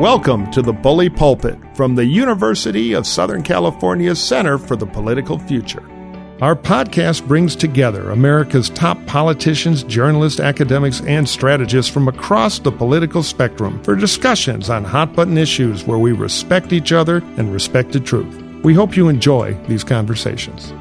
Welcome to the Bully Pulpit from the University of Southern California Center for the Political Future. Our podcast brings together America's top politicians, journalists, academics, and strategists from across the political spectrum for discussions on hot button issues where we respect each other and respect the truth. We hope you enjoy these conversations.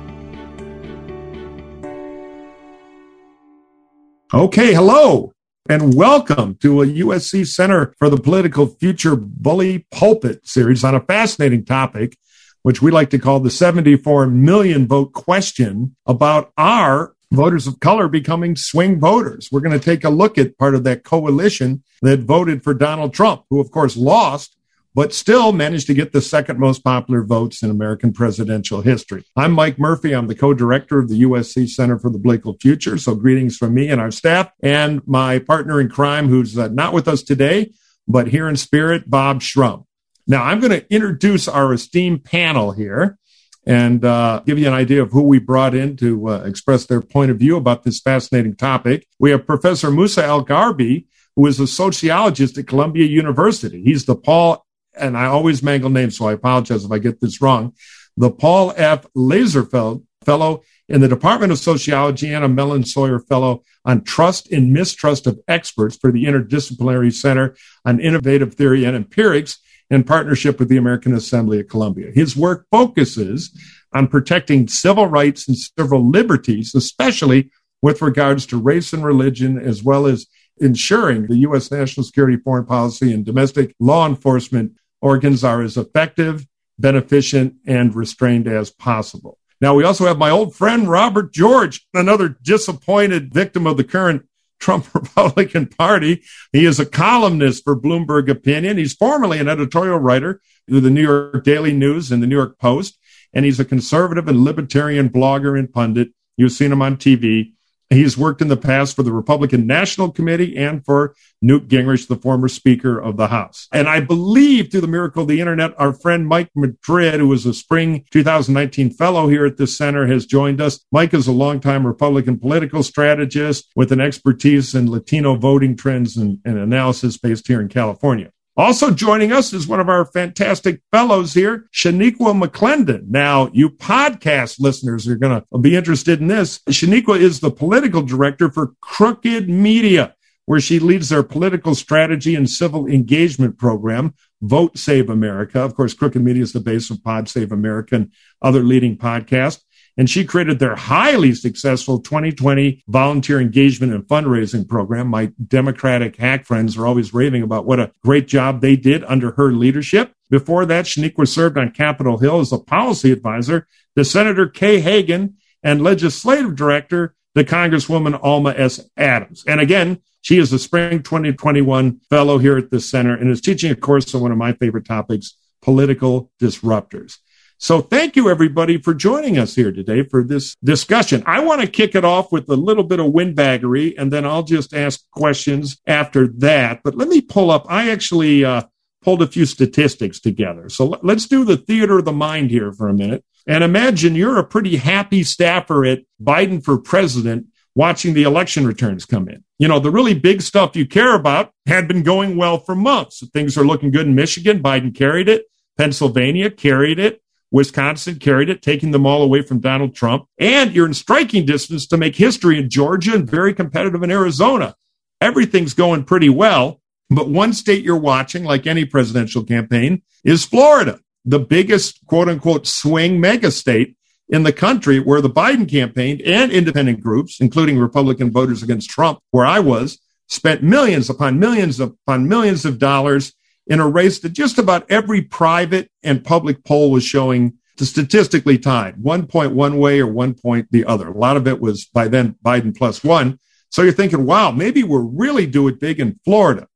Okay, hello and welcome to a USC Center for the Political Future Bully Pulpit series on a fascinating topic, which we like to call the 74 million vote question about our voters of color becoming swing voters. We're going to take a look at part of that coalition that voted for Donald Trump, who of course lost but still managed to get the second most popular votes in American presidential history. I'm Mike Murphy. I'm the co-director of the USC Center for the Political Future. So greetings from me and our staff and my partner in crime, who's uh, not with us today, but here in spirit, Bob Shrum. Now I'm going to introduce our esteemed panel here and uh, give you an idea of who we brought in to uh, express their point of view about this fascinating topic. We have Professor Musa al-Gharbi, who is a sociologist at Columbia University. He's the Paul and I always mangle names, so I apologize if I get this wrong, the Paul F. Lazarsfeld Fellow in the Department of Sociology and a Mellon Sawyer Fellow on Trust and Mistrust of Experts for the Interdisciplinary Center on Innovative Theory and Empirics in partnership with the American Assembly at Columbia. His work focuses on protecting civil rights and civil liberties, especially with regards to race and religion, as well as ensuring the U.S. national security, foreign policy, and domestic law enforcement organs are as effective, beneficent, and restrained as possible. Now, we also have my old friend Robert George, another disappointed victim of the current Trump Republican Party. He is a columnist for Bloomberg Opinion. He's formerly an editorial writer for the New York Daily News and the New York Post, and he's a conservative and libertarian blogger and pundit. You've seen him on TV. He's worked in the past for the Republican National Committee and for Newt Gingrich, the former Speaker of the House. And I believe through the miracle of the internet, our friend Mike Madrid, who was a spring 2019 fellow here at the center, has joined us. Mike is a longtime Republican political strategist with an expertise in Latino voting trends and, and analysis based here in California. Also joining us is one of our fantastic fellows here, Shaniqua McClendon. Now, you podcast listeners are going to be interested in this. Shaniqua is the political director for Crooked Media, where she leads their political strategy and civil engagement program, Vote Save America. Of course, Crooked Media is the base of Pod Save America and other leading podcasts and she created their highly successful 2020 volunteer engagement and fundraising program. My Democratic hack friends are always raving about what a great job they did under her leadership. Before that, Shaniqua served on Capitol Hill as a policy advisor to Senator Kay Hagan and legislative director to Congresswoman Alma S. Adams. And again, she is a spring 2021 fellow here at the center and is teaching a course on one of my favorite topics, political disruptors. So thank you everybody for joining us here today for this discussion. I want to kick it off with a little bit of windbaggery and then I'll just ask questions after that. But let me pull up. I actually uh, pulled a few statistics together. So let's do the theater of the mind here for a minute. And imagine you're a pretty happy staffer at Biden for president watching the election returns come in. You know, the really big stuff you care about had been going well for months. Things are looking good in Michigan. Biden carried it. Pennsylvania carried it. Wisconsin carried it, taking them all away from Donald Trump. And you're in striking distance to make history in Georgia and very competitive in Arizona. Everything's going pretty well. But one state you're watching, like any presidential campaign, is Florida, the biggest quote unquote swing mega state in the country where the Biden campaign and independent groups, including Republican voters against Trump, where I was, spent millions upon millions upon millions of dollars in a race that just about every private and public poll was showing to statistically tied, one point one way or one point the other. A lot of it was by then Biden plus one. So you're thinking, wow, maybe we're really doing big in Florida.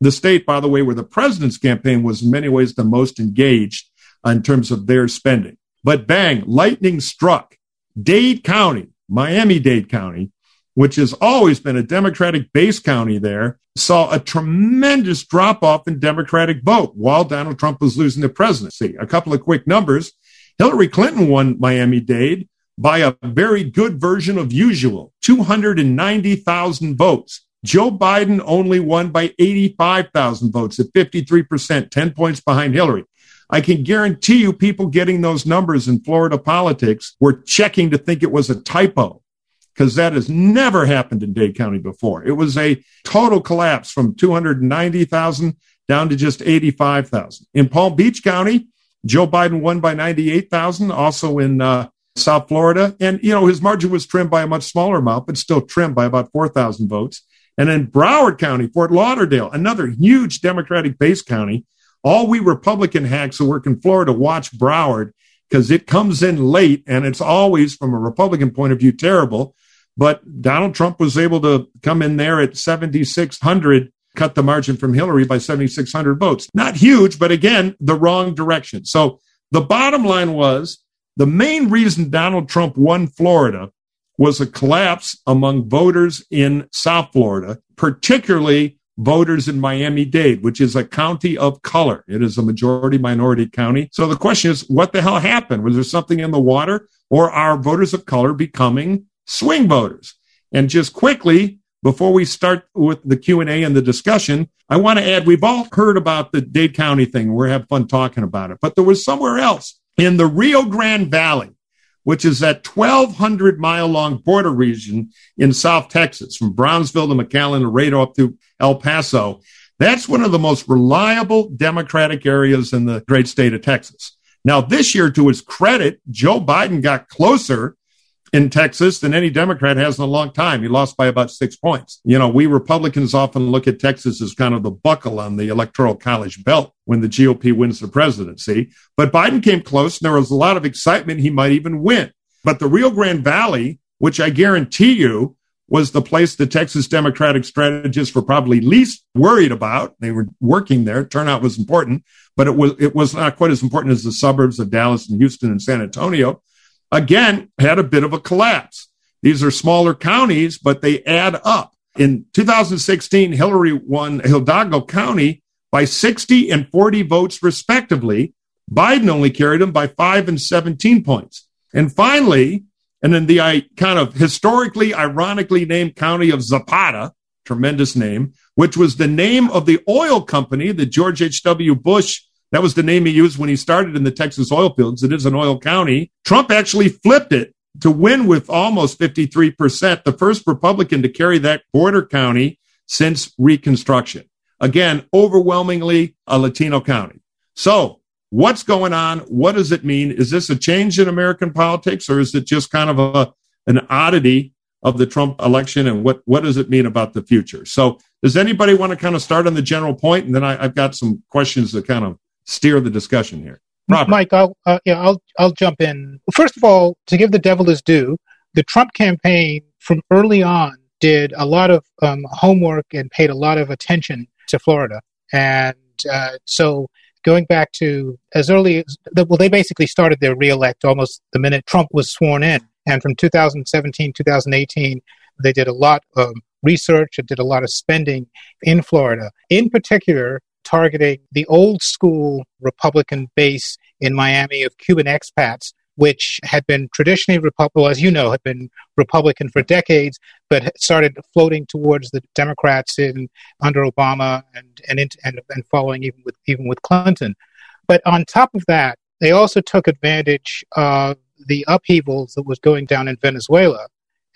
The state, by the way, where the president's campaign was in many ways the most engaged in terms of their spending. But bang, lightning struck. Dade County, Miami Dade County, which has always been a Democratic base county there, saw a tremendous drop off in Democratic vote while Donald Trump was losing the presidency. A couple of quick numbers. Hillary Clinton won Miami Dade by a very good version of usual, 290,000 votes. Joe Biden only won by 85,000 votes at 53%, 10 points behind Hillary. I can guarantee you people getting those numbers in Florida politics were checking to think it was a typo because that has never happened in Dade County before. It was a total collapse from 290,000 down to just 85,000. In Palm Beach County, Joe Biden won by 98,000, also in uh, South Florida. And, you know, his margin was trimmed by a much smaller amount, but still trimmed by about 4,000 votes. And in Broward County, Fort Lauderdale, another huge Democratic base county, all we Republican hacks who work in Florida watch Broward because it comes in late and it's always, from a Republican point of view, terrible. But Donald Trump was able to come in there at 7,600, cut the margin from Hillary by 7,600 votes. Not huge, but again, the wrong direction. So the bottom line was the main reason Donald Trump won Florida was a collapse among voters in South Florida, particularly voters in Miami Dade, which is a county of color. It is a majority minority county. So the question is, what the hell happened? Was there something in the water or are voters of color becoming swing voters? And just quickly, before we start with the Q&A and the discussion, I want to add, we've all heard about the Dade County thing. We're having fun talking about it, but there was somewhere else in the Rio Grande Valley which is that 1,200 mile long border region in South Texas, from Brownsville to McAllen, right up to El Paso. That's one of the most reliable Democratic areas in the great state of Texas. Now, this year, to his credit, Joe Biden got closer in Texas than any Democrat has in a long time. He lost by about six points. You know, we Republicans often look at Texas as kind of the buckle on the electoral college belt when the GOP wins the presidency. But Biden came close, and there was a lot of excitement he might even win. But the Rio Grande Valley, which I guarantee you was the place the Texas Democratic strategists were probably least worried about. They were working there. Turnout was important, but it was it was not quite as important as the suburbs of Dallas and Houston and San Antonio again had a bit of a collapse. These are smaller counties, but they add up. In 2016, Hillary won Hidalgo County by 60 and 40 votes, respectively. Biden only carried them by five and 17 points. And finally, and in the I, kind of historically, ironically named county of Zapata, tremendous name, which was the name of the oil company that George H.W. Bush that was the name he used when he started in the Texas oil fields. It is an oil county. Trump actually flipped it to win with almost 53%, the first Republican to carry that border county since Reconstruction. Again, overwhelmingly a Latino county. So, what's going on? What does it mean? Is this a change in American politics or is it just kind of a, an oddity of the Trump election and what, what does it mean about the future? So, does anybody want to kind of start on the general point? And then I, have got some questions to kind of steer the discussion here. Robert. Mike, I'll uh, yeah, I'll I'll jump in. First of all, to give the devil his due, the Trump campaign from early on did a lot of um, homework and paid a lot of attention to Florida, and uh, so going back to as early as well, they basically started their reelect almost the minute Trump was sworn in, and from 2017 2018 they did a lot of research and did a lot of spending in Florida. In particular, targeting the old school Republican base in Miami of Cuban expats, which had been traditionally Republican, well, as you know, had been Republican for decades, but started floating towards the Democrats in under Obama and and and, and following even with even with Clinton. But on top of that, they also took advantage of the upheavals that was going down in Venezuela,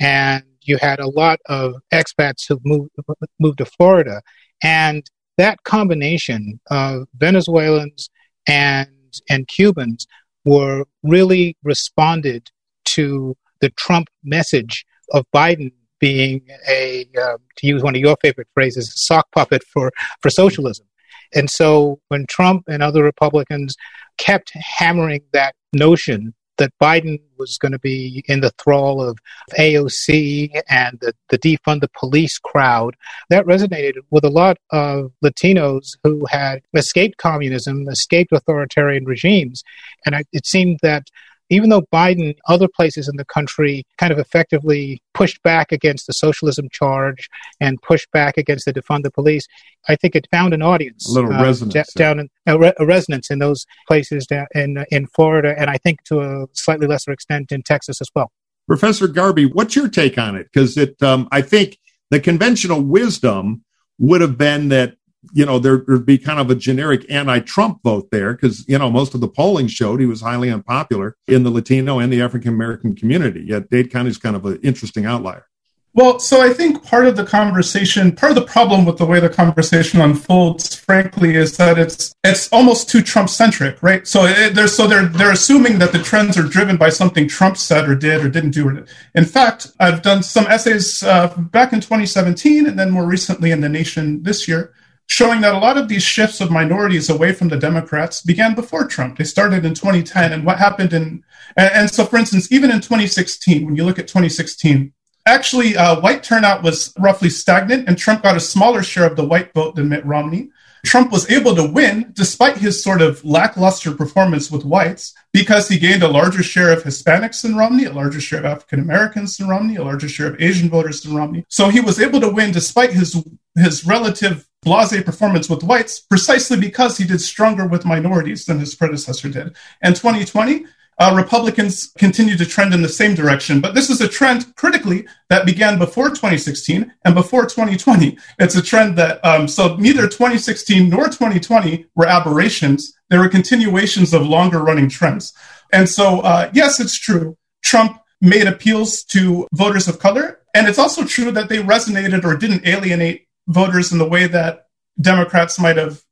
and you had a lot of expats who moved moved to Florida, and that combination of Venezuelans and and Cubans were really responded to the Trump message of Biden being a uh, to use one of your favorite phrases a sock puppet for for socialism. And so when Trump and other Republicans kept hammering that notion that Biden was going to be in the thrall of AOC and the, the defund the police crowd. That resonated with a lot of Latinos who had escaped communism, escaped authoritarian regimes. And it seemed that even though Biden, other places in the country, kind of effectively pushed back against the socialism charge and pushed back against the defund the police, I think it found an audience. A little uh, resonance. D- down in, a, re- a, resonance in those places down in, in Florida, and I think to a slightly lesser extent in Texas as well. Professor Gharbi, what's your take on it? Because it, um, I think the conventional wisdom would have been that you know there would be kind of a generic anti-Trump vote there because you know most of the polling showed he was highly unpopular in the Latino and the African American community. Yet Dade County is kind of an interesting outlier. Well, so I think part of the conversation, part of the problem with the way the conversation unfolds, frankly, is that it's it's almost too Trump centric, right? So it, they're so they're they're assuming that the trends are driven by something Trump said or did or didn't do. In fact, I've done some essays uh, back in 2017 and then more recently in the Nation this year, showing that a lot of these shifts of minorities away from the Democrats began before Trump. They started in 2010, and what happened in and, and so, for instance, even in 2016, when you look at 2016 Actually, uh, white turnout was roughly stagnant, and Trump got a smaller share of the white vote than Mitt Romney. Trump was able to win despite his sort of lackluster performance with whites because he gained a larger share of Hispanics than Romney, a larger share of African Americans than Romney, a larger share of Asian voters than Romney. So he was able to win despite his his relative blase performance with whites precisely because he did stronger with minorities than his predecessor did. And 2020, uh, Republicans continue to trend in the same direction. But this is a trend critically that began before 2016 and before 2020. It's a trend that, um, so neither 2016 nor 2020 were aberrations. They were continuations of longer running trends. And so, uh, yes, it's true. Trump made appeals to voters of color. And it's also true that they resonated or didn't alienate voters in the way that Democrats might have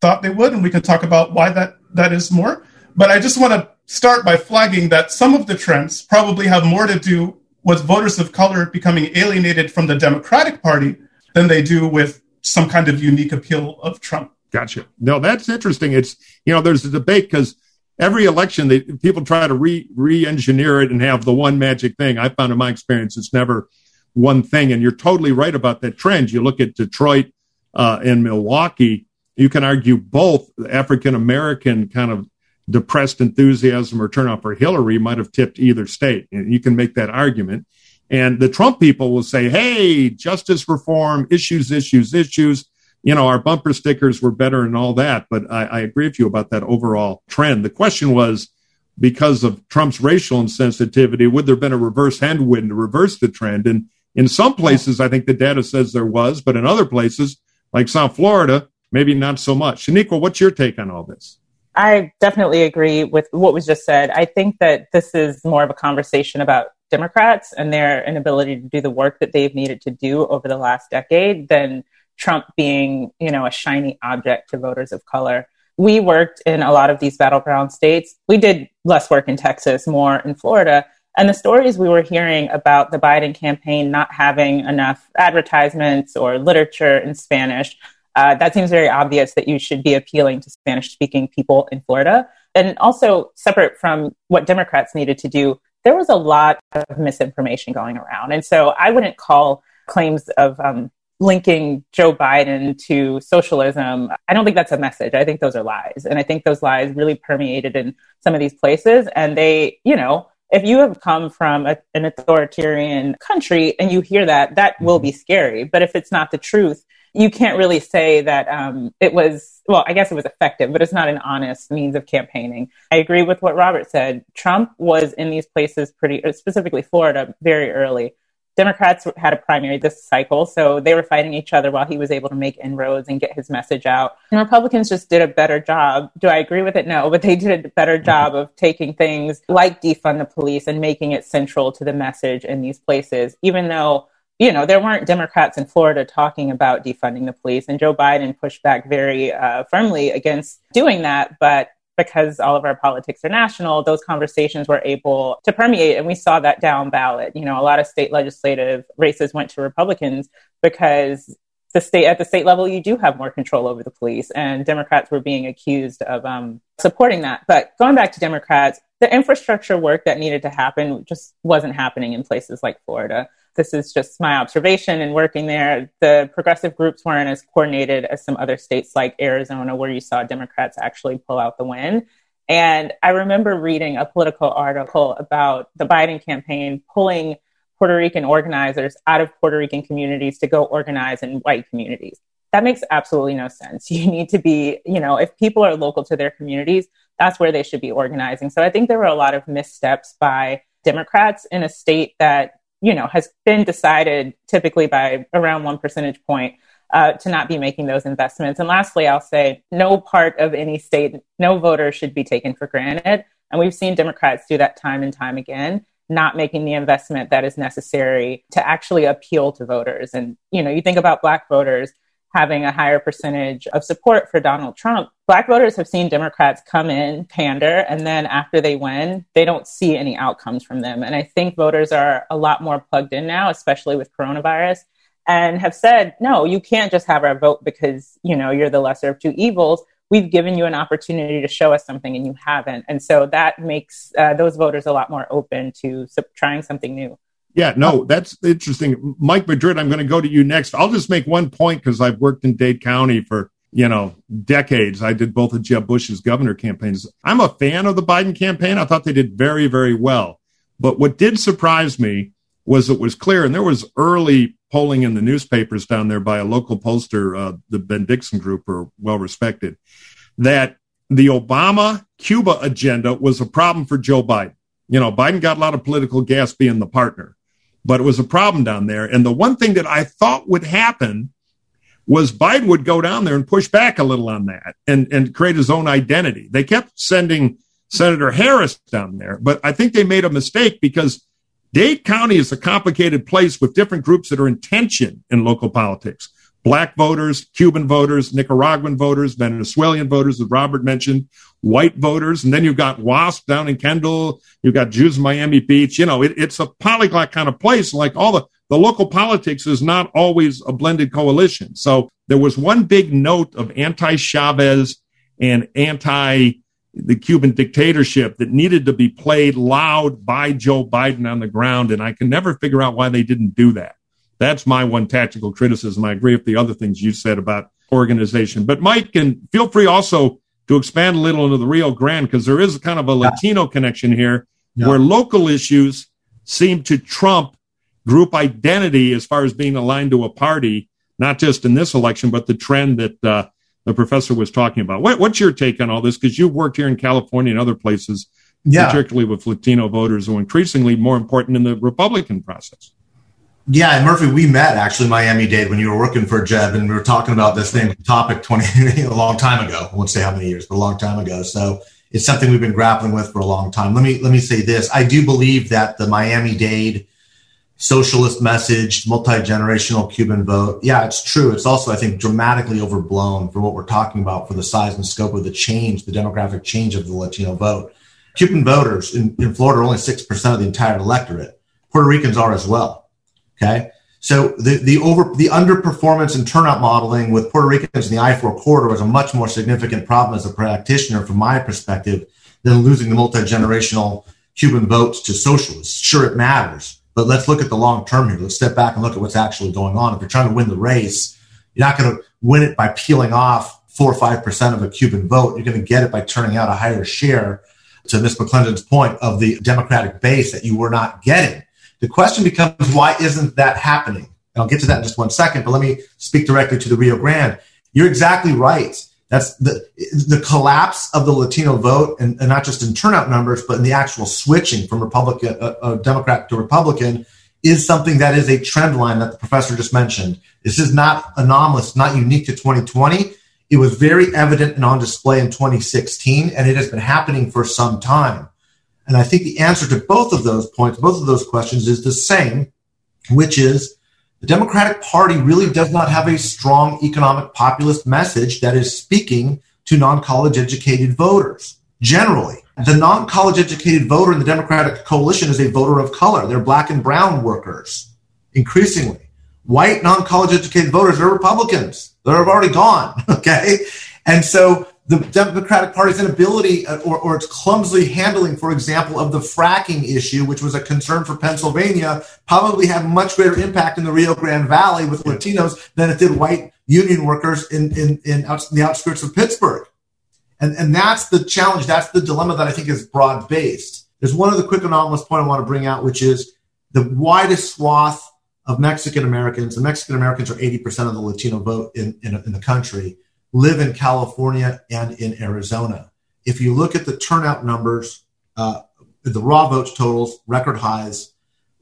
thought they would. And we can talk about why that, that is more. But I just want to start by flagging that some of the trends probably have more to do with voters of color becoming alienated from the Democratic Party than they do with some kind of unique appeal of Trump. Gotcha. No, that's interesting. It's, you know, there's a debate because every election, they, people try to re, re-engineer it and have the one magic thing. I found in my experience, it's never one thing. And you're totally right about that trend. You look at Detroit uh, and Milwaukee, you can argue both African American kind of depressed enthusiasm or turnout for Hillary might have tipped either state. You can make that argument. And the Trump people will say, hey, justice reform, issues, issues, issues. You know, our bumper stickers were better and all that. But I, I agree with you about that overall trend. The question was, because of Trump's racial insensitivity, would there have been a reverse headwind to reverse the trend? And in some places, I think the data says there was, but in other places, like South Florida, maybe not so much. Shaniqua, what's your take on all this? I definitely agree with what was just said. I think that this is more of a conversation about Democrats and their inability to do the work that they've needed to do over the last decade than Trump being, you know, a shiny object to voters of color. We worked in a lot of these battleground states. We did less work in Texas, more in Florida. And the stories we were hearing about the Biden campaign not having enough advertisements or literature in Spanish uh, that seems very obvious that you should be appealing to Spanish speaking people in Florida. And also, separate from what Democrats needed to do, there was a lot of misinformation going around. And so I wouldn't call claims of um, linking Joe Biden to socialism, I don't think that's a message. I think those are lies. And I think those lies really permeated in some of these places. And they, you know, if you have come from a, an authoritarian country and you hear that, that will be scary. But if it's not the truth, you can't really say that um, it was well i guess it was effective but it's not an honest means of campaigning. I agree with what robert said. Trump was in these places pretty specifically florida very early democrats had a primary this cycle so they were fighting each other while he was able to make inroads and get his message out. And republicans just did a better job. Do i agree with it? No but they did a better job of taking things like defund the police and making it central to the message in these places even though you know, there weren't Democrats in Florida talking about defunding the police, and Joe Biden pushed back very uh, firmly against doing that. But because all of our politics are national, those conversations were able to permeate, and we saw that down ballot. You know, a lot of state legislative races went to Republicans because the state at the state level, you do have more control over the police, and Democrats were being accused of um, supporting that. But going back to Democrats, the infrastructure work that needed to happen just wasn't happening in places like Florida this is just my observation and working there. The progressive groups weren't as coordinated as some other states like Arizona, where you saw Democrats actually pull out the win. And I remember reading a political article about the Biden campaign pulling Puerto Rican organizers out of Puerto Rican communities to go organize in white communities. That makes absolutely no sense. You need to be, you know, if people are local to their communities, that's where they should be organizing. So I think there were a lot of missteps by Democrats in a state that you know, has been decided typically by around one percentage point uh, to not be making those investments. And lastly, I'll say no part of any state, no voter should be taken for granted. And we've seen Democrats do that time and time again, not making the investment that is necessary to actually appeal to voters. And, you know, you think about Black voters having a higher percentage of support for Donald Trump. Black voters have seen Democrats come in, pander, and then after they win, they don't see any outcomes from them. And I think voters are a lot more plugged in now, especially with coronavirus and have said, no, you can't just have our vote because, you know, you're the lesser of two evils. We've given you an opportunity to show us something and you haven't. And so that makes uh, those voters a lot more open to trying something new. Yeah, no, that's interesting. Mike Madrid, I'm going to go to you next. I'll just make one point because I've worked in Dade County for, you know, decades. I did both of Jeb Bush's governor campaigns. I'm a fan of the Biden campaign. I thought they did very, very well. But what did surprise me was it was clear, and there was early polling in the newspapers down there by a local pollster, uh, the Bendixen Group, are well respected, that the Obama Cuba agenda was a problem for Joe Biden. You know, Biden got a lot of political gas being the partner, but it was a problem down there. And the one thing that I thought would happen was Biden would go down there and push back a little on that and, and create his own identity. They kept sending Senator Harris down there, but I think they made a mistake because Dade County is a complicated place with different groups that are in tension in local politics. Black voters, Cuban voters, Nicaraguan voters, Venezuelan voters, as Robert mentioned, white voters. And then you've got WASP down in Kendall. You've got Jews in Miami Beach. You know, it, it's a polyglot kind of place. Like all the, the local politics is not always a blended coalition. So there was one big note of anti Chavez and anti the Cuban dictatorship that needed to be played loud by Joe Biden on the ground. And I can never figure out why they didn't do that. That's my one tactical criticism. I agree with the other things you said about organization. But Mike, and feel free also to expand a little into the Rio Grande because there is kind of a Latino connection here yeah. where local issues seem to trump group identity as far as being aligned to a party, not just in this election, but the trend that uh, the professor was talking about. What, what's your take on all this? Because you've worked here in California and other places, yeah. particularly with Latino voters, who are increasingly more important in the Republican process. Yeah, and Murphy, we met actually Miami Dade when you were working for Jeb, and we were talking about this thing topic twenty a long time ago. I won't say how many years, but a long time ago. So it's something we've been grappling with for a long time. Let me let me say this: I do believe that the Miami Dade socialist message, multi generational Cuban vote. Yeah, it's true. It's also, I think, dramatically overblown for what we're talking about for the size and scope of the change, the demographic change of the Latino vote. Cuban voters in, in Florida are only 6% of the entire electorate. Puerto Ricans are as well. Okay. So the, the over the underperformance and turnout modeling with Puerto Ricans in the I-4 corridor was a much more significant problem as a practitioner from my perspective than losing the multi-generational Cuban votes to socialists. Sure, it matters but let's look at the long term here. Let's step back and look at what's actually going on. If you're trying to win the race, you're not going to win it by peeling off four or five percent of a Cuban vote. You're going to get it by turning out a higher share, to Ms. McClendon's point, of the Democratic base that you were not getting. The question becomes, why isn't that happening? And I'll get to that in just one second, but let me speak directly to the Rio Grande. You're exactly right. That's the the collapse of the Latino vote, and, and, not just in turnout numbers, but in the actual switching from Republican, uh, uh, Democrat to Republican, is something that is a trend line that the professor just mentioned. This is not anomalous, not unique to 2020. It was very evident and on display in 2016, and it has been happening for some time. And I think the answer to both of those points, both of those questions, is the same, which is the Democratic Party really does not have a strong economic populist message that is speaking to non college educated voters. Generally, the non college educated voter in the Democratic coalition is a voter of color. They're black and brown workers, increasingly. White non college educated voters are Republicans. They're already gone. Okay. And so the Democratic Party's inability uh, or, or, its clumsily handling, for example, of the fracking issue, which was a concern for Pennsylvania, probably had much greater impact in the Rio Grande Valley with Latinos than it did white union workers in, in, in, out, in the outskirts of Pittsburgh. And, and that's the challenge. That's the dilemma that I think is broad based. There's one other quick anomalous point I want to bring out, which is the widest swath of Mexican Americans. The Mexican Americans are 80% of the Latino vote in, in, in the country live in California and in Arizona. If you look at the turnout numbers, uh, the raw votes totals, record highs,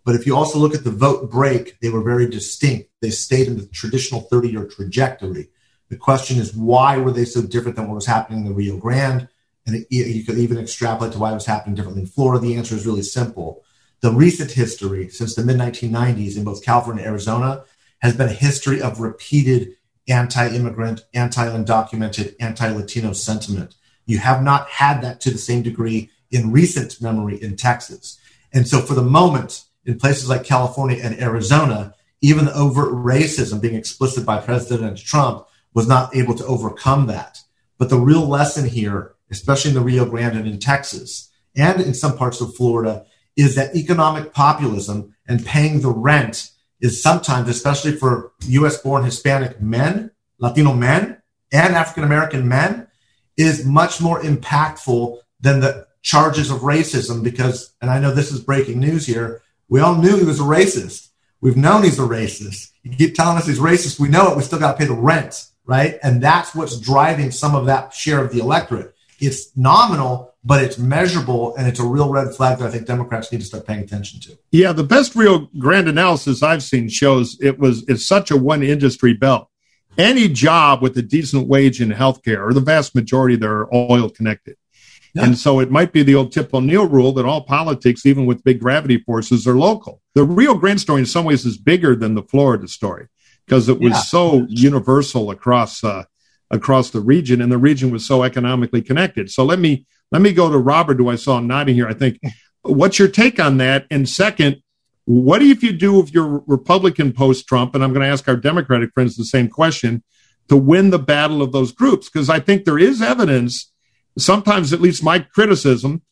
But if you also look at the vote break, they were very distinct. They stayed in the traditional 30 year trajectory. The question is, why were they so different than what was happening in the Rio Grande? And it, you could even extrapolate to why it was happening differently in Florida. The answer is really simple. The recent history since the mid 1990s in both California and Arizona has been a history of repeated anti immigrant, anti undocumented, anti Latino sentiment. You have not had that to the same degree in recent memory in Texas. And so, for the moment, in places like California and Arizona, even the overt racism being explicit by President Trump was not able to overcome that. But the real lesson here, especially in the Rio Grande and in Texas, and in some parts of Florida, is that economic populism and paying the rent is sometimes, especially for US born Hispanic men, Latino men, and African American men, is much more impactful than the charges of racism. Because, and I know this is breaking news here, we all knew he was a racist. We've known he's a racist. You keep telling us he's racist. We know it. We still got to pay the rent, right? And that's what's driving some of that share of the electorate. It's nominal, but it's measurable, and it's a real red flag that I think Democrats need to start paying attention to. Yeah, the best Rio Grande analysis I've seen shows it was it's such a one industry belt. Any job with a decent wage in healthcare, or the vast majority, they're oil connected. Yeah. And so it might be the old Tip O'Neill rule that all politics, even with big gravity forces, are local. The Rio Grande story, in some ways, is bigger than the Florida story because it was yeah. so universal across uh, across the region, and the region was so economically connected. So let me let me go to Robert, who I saw nodding here. I think, what's your take on that? And second, what if you do if you're Republican post Trump? And I'm going to ask our Democratic friends the same question to win the battle of those groups because I think there is evidence sometimes, at least my criticism,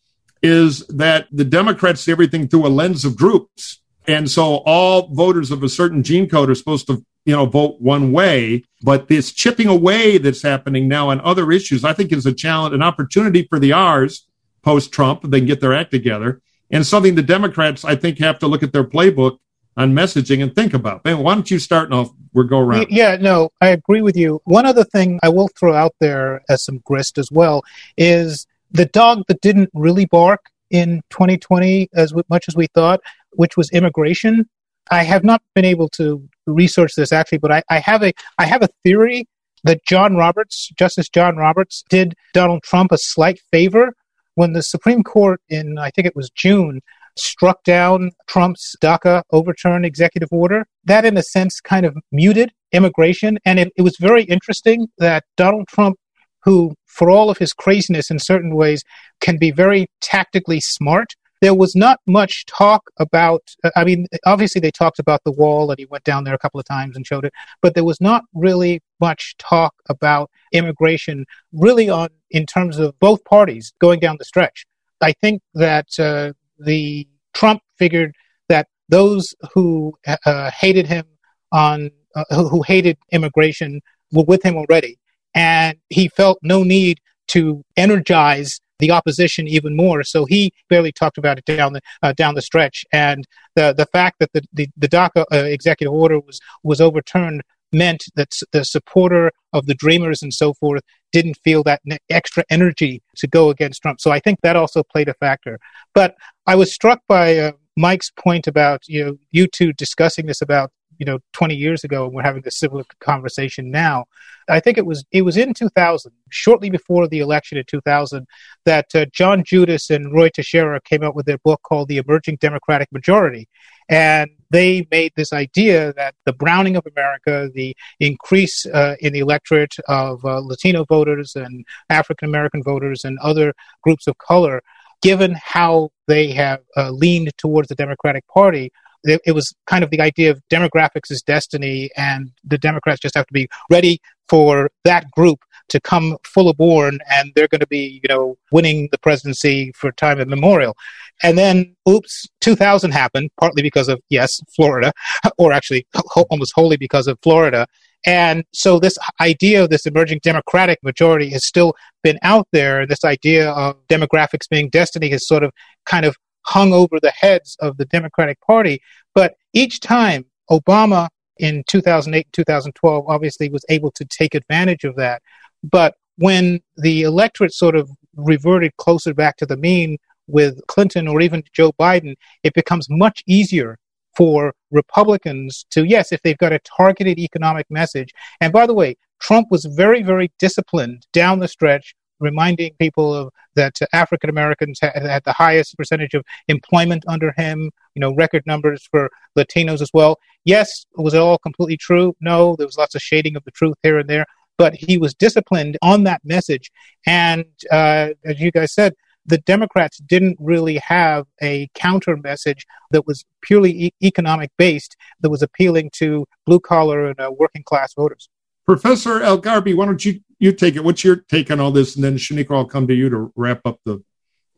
is that the Democrats see everything through a lens of groups. And so all voters of a certain gene code are supposed to, you know, vote one way. But this chipping away that's happening now on other issues, I think is a challenge, an opportunity for the R's post Trump. They can get their act together and something the Democrats, I think, have to look at their playbook on messaging and think about. Ben, why don't you start and we'll go around. Yeah, no, I agree with you. One other thing I will throw out there as some grist as well is the dog that didn't really bark in 2020 as much as we thought, which was immigration. I have not been able to research this actually, but I, I have a I have a theory that John Roberts, Justice John Roberts, did Donald Trump a slight favor when the Supreme Court in I think it was June struck down Trump's DACA overturn executive order. That, in a sense, kind of muted immigration. And it, it was very interesting that Donald Trump, who, for all of his craziness in certain ways, can be very tactically smart, there was not much talk about i mean obviously they talked about the wall and he went down there a couple of times and showed it but there was not really much talk about immigration really on in terms of both parties going down the stretch. I think that uh, the Trump figured that those who uh, hated him on uh, who hated immigration were with him already, and he felt no need to energize the opposition even more. So he barely talked about it down the uh, down the stretch, and the the fact that the the, the DACA uh, executive order was was overturned meant that the supporter of the Dreamers and so forth didn't feel that extra energy to go against Trump. So I think that also played a factor. But I was struck by uh, Mike's point about you know you two discussing this about you know 20 years ago and we're having this civil conversation now. I think it was it was in 2000 shortly before the election in 2000 that uh, john judis and roy teixeira came out with their book called the emerging democratic majority. And they made this idea that the browning of America, the increase uh, in the electorate of uh, Latino voters and African American voters and other groups of color, given how they have uh, leaned towards the Democratic Party, it, it, was kind of the idea of demographics is destiny, and the Democrats just have to be ready for that group to come full aboard, and they're going to be, you know, winning the presidency for time immemorial. And then, oops, 2000 happened, partly because of, yes, Florida, or actually almost wholly because of Florida. And so this idea of this emerging democratic majority has still been out there. This idea of demographics being destiny has sort of kind of hung over the heads of the Democratic Party. But each time Obama in 2008 and 2012 obviously was able to take advantage of that. But when the electorate sort of reverted closer back to the mean with Clinton or even Joe Biden, it becomes much easier for Republicans to, yes, if they've got a targeted economic message. And by the way, Trump was very, very disciplined down the stretch, reminding people of that African Americans had, the highest percentage of employment under him, you know, record numbers for Latinos as well. Yes, was it all completely true? No, there was lots of shading of the truth here and there, but he was disciplined on that message. And uh, as you guys said, the Democrats didn't really have a counter message that was purely e- economic based that was appealing to blue collar and uh, working class voters. Professor al-Gharbi, why don't you, you take it? What's your take on all this? And then Shaniqua, I'll come to you to wrap up the,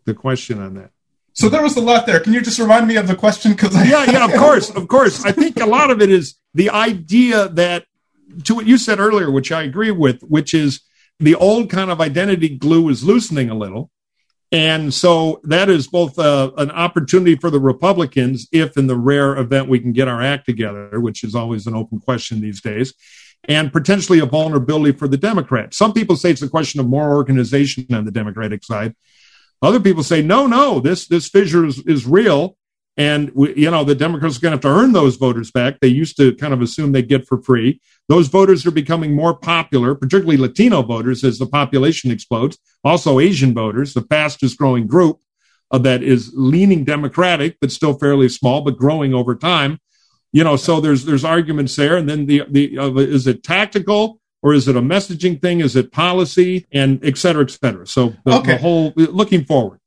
the question on that. So there was a lot there. Can you just remind me of the question? Because yeah, yeah, of course, of course. I think a lot of it is the idea that to what you said earlier, which I agree with, which is the old kind of identity glue is loosening a little, and so that is both uh, an opportunity for the Republicans, if in the rare event we can get our act together, which is always an open question these days, and potentially a vulnerability for the Democrats. Some people say it's a question of more organization on the Democratic side. Other people say, no, no, this this fissure is, is real. And, we, you know, the Democrats are going to have to earn those voters back. They used to kind of assume they get for free. Those voters are becoming more popular, particularly Latino voters, as the population explodes. Also, Asian voters, the fastest growing group uh, that is leaning Democratic, but still fairly small, but growing over time. You know, so there's there's arguments there. And then the the uh, is it tactical or is it a messaging thing? Is it policy and et cetera, et cetera? So the, okay. the whole looking forward.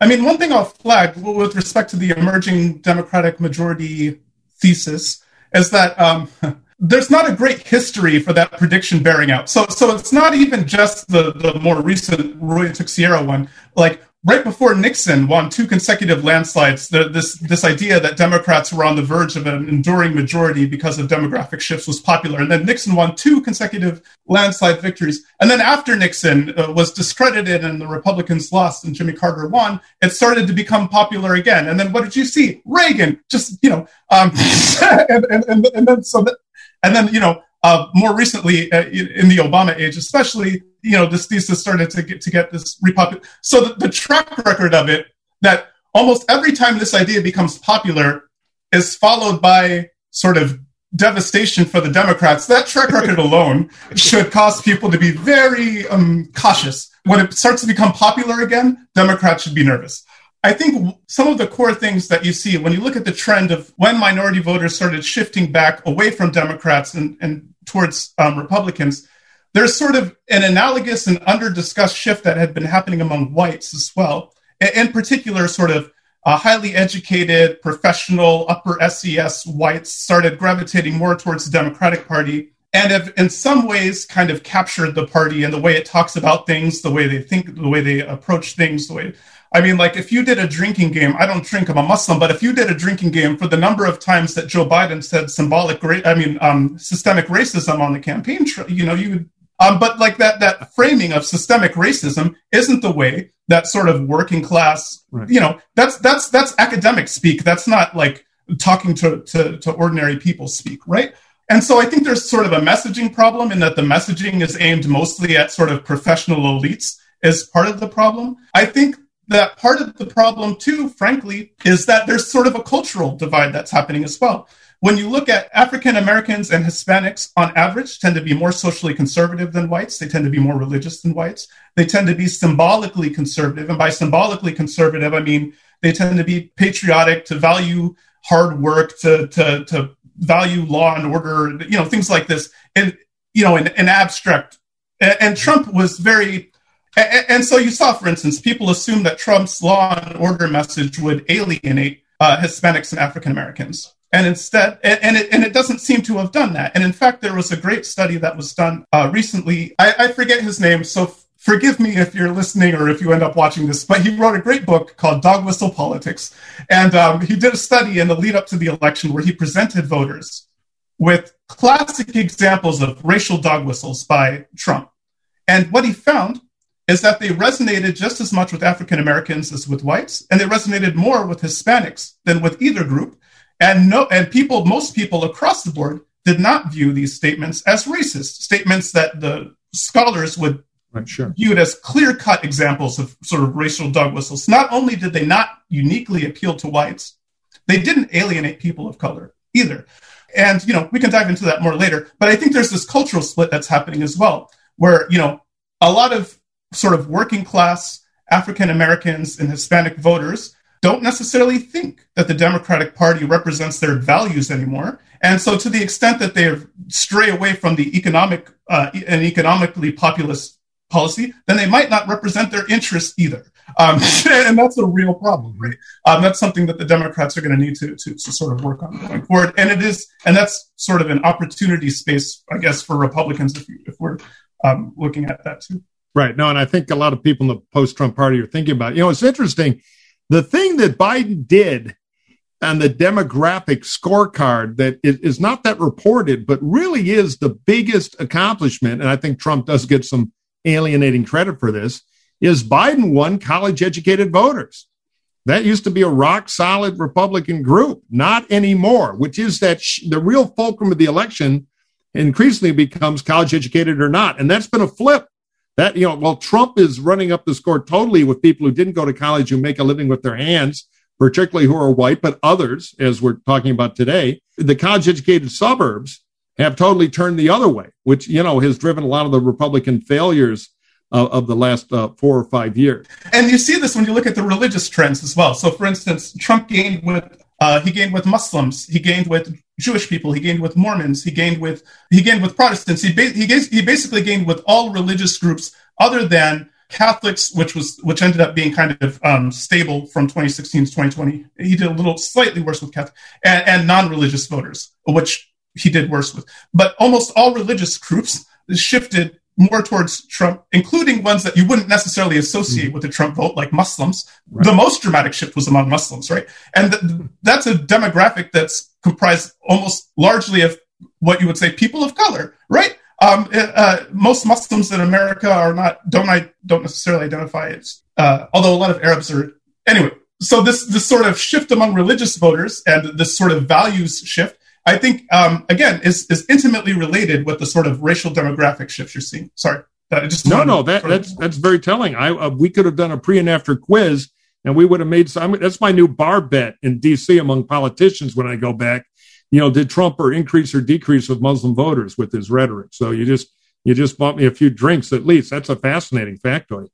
I mean, one thing I'll flag with respect to the emerging Democratic majority thesis is that um, there's not a great history for that prediction bearing out. So, so it's not even just the, the more recent Roy Teixeira one. Like right before Nixon won two consecutive landslides, the, this this idea that Democrats were on the verge of an enduring majority because of demographic shifts was popular, and then Nixon won two consecutive landslide victories, and then after Nixon uh, was discredited and the Republicans lost and Jimmy Carter won, it started to become popular again. And then what did you see? Reagan, just you know, um, and, and, and, and then so that, and then you know. Uh, more recently, uh, in the Obama age, especially you know this thesis started to get to get this repopulated. So the, the track record of it that almost every time this idea becomes popular is followed by sort of devastation for the Democrats. That track record alone should cause people to be very um, cautious. When it starts to become popular again, Democrats should be nervous. I think some of the core things that you see when you look at the trend of when minority voters started shifting back away from Democrats and, and towards um, Republicans, there's sort of an analogous and under discussed shift that had been happening among whites as well. In particular, sort of uh, highly educated, professional, upper SES whites started gravitating more towards the Democratic Party and have, in some ways, kind of captured the party and the way it talks about things, the way they think, the way they approach things, the way. I mean, like if you did a drinking game, I don't drink, I'm a Muslim, but if you did a drinking game for the number of times that Joe Biden said symbolic, I mean, um, systemic racism on the campaign, you know, you um, but like that that framing of systemic racism isn't the way that sort of working class, right. you know, that's that's that's academic speak. That's not like talking to, to, to ordinary people speak, right? And so I think there's sort of a messaging problem in that the messaging is aimed mostly at sort of professional elites as part of the problem. I think that part of the problem too, frankly, is that there's sort of a cultural divide that's happening as well. When you look at African Americans and Hispanics, on average, tend to be more socially conservative than whites. They tend to be more religious than whites. They tend to be symbolically conservative. And by symbolically conservative, I mean they tend to be patriotic, to value hard work, to, to, to value law and order, you know, things like this. And, you know, in, in abstract. And, and Trump was very and, so you saw, for instance, people assume that Trump's law and order message would alienate uh, Hispanics and African Americans and instead and it, and it doesn't seem to have done that. And in fact there was a great study that was done uh, recently. I, I, forget his name so forgive me if you're listening or if you end up watching this but he wrote a great book called dog whistle politics. And um, he did a study in the lead up to the election where he presented voters with classic examples of racial dog whistles by trump. And what he found is that they resonated just as much with African Americans as with whites, and they resonated more with Hispanics than with either group. And no, and people, most people across the board did not view these statements as racist statements that the scholars would right, sure. viewed as clear cut examples of sort of racial dog whistles. Not only did they not uniquely appeal to whites, they didn't alienate people of color either. And, you know, we can dive into that more later. But I think there's this cultural split that's happening as well, where, you know, a lot of sort of working class African Americans and Hispanic voters don't necessarily think that the Democratic Party represents their values anymore. And so, to the extent that they stray away from the economic uh, and economically populist policy, then they might not represent their interests either. Um, and that's a real problem, right? Um, that's something that the Democrats are going to need to, to sort of work on going forward. And it is, and that's sort of an opportunity space, I guess, for Republicans if, if we're um, looking at that too. Right. No, and I think a lot of people in the post Trump party are thinking about, you know, it's interesting. The thing that Biden did on the demographic scorecard that is not that reported, but really is the biggest accomplishment. And I think Trump does get some alienating credit for this is Biden won college educated voters. That used to be a rock solid Republican group, not anymore, which is that sh- the real fulcrum of the election increasingly becomes college educated or not. And that's been a flip that, you know, well, Trump is running up the score totally with people who didn't go to college who make a living with their hands, particularly who are white, but others, as we're talking about today, the college educated suburbs have totally turned the other way, which, you know, has driven a lot of the Republican failures of, of the last uh, four or five years. And you see this when you look at the religious trends as well. So, for instance, Trump gained with uh, he gained with Muslims, he gained with Jewish people, he gained with Mormons, he gained with he gained with Protestants. He ba- he, he basically gained with all religious groups other than Catholics, which was which ended up being kind of um, stable from 2016 to 2020. He did a little slightly worse with Catholic and, and non-religious voters, which he did worse with. But almost all religious groups shifted more towards Trump, including ones that you wouldn't necessarily associate mm-hmm. with the Trump vote, like Muslims. Right. The most dramatic shift was among Muslims, right? And th- that's a demographic that's comprised almost largely of what you would say people of color, right? Um, uh, most Muslims in America are not don't I don't necessarily identify as, uh, although a lot of Arabs are. Anyway, so this this sort of shift among religious voters and this sort of values shift I think um, again is is intimately related with the sort of racial demographic shifts you're seeing. Sorry, uh, just no, no, that, that's of... that's very telling. I uh, we could have done a pre and after quiz, and we would have made some. That's my new bar bet in D.C. among politicians when I go back. You know, did Trump or increase or decrease with Muslim voters with his rhetoric? So you just you just bought me a few drinks at least. That's a fascinating factoid.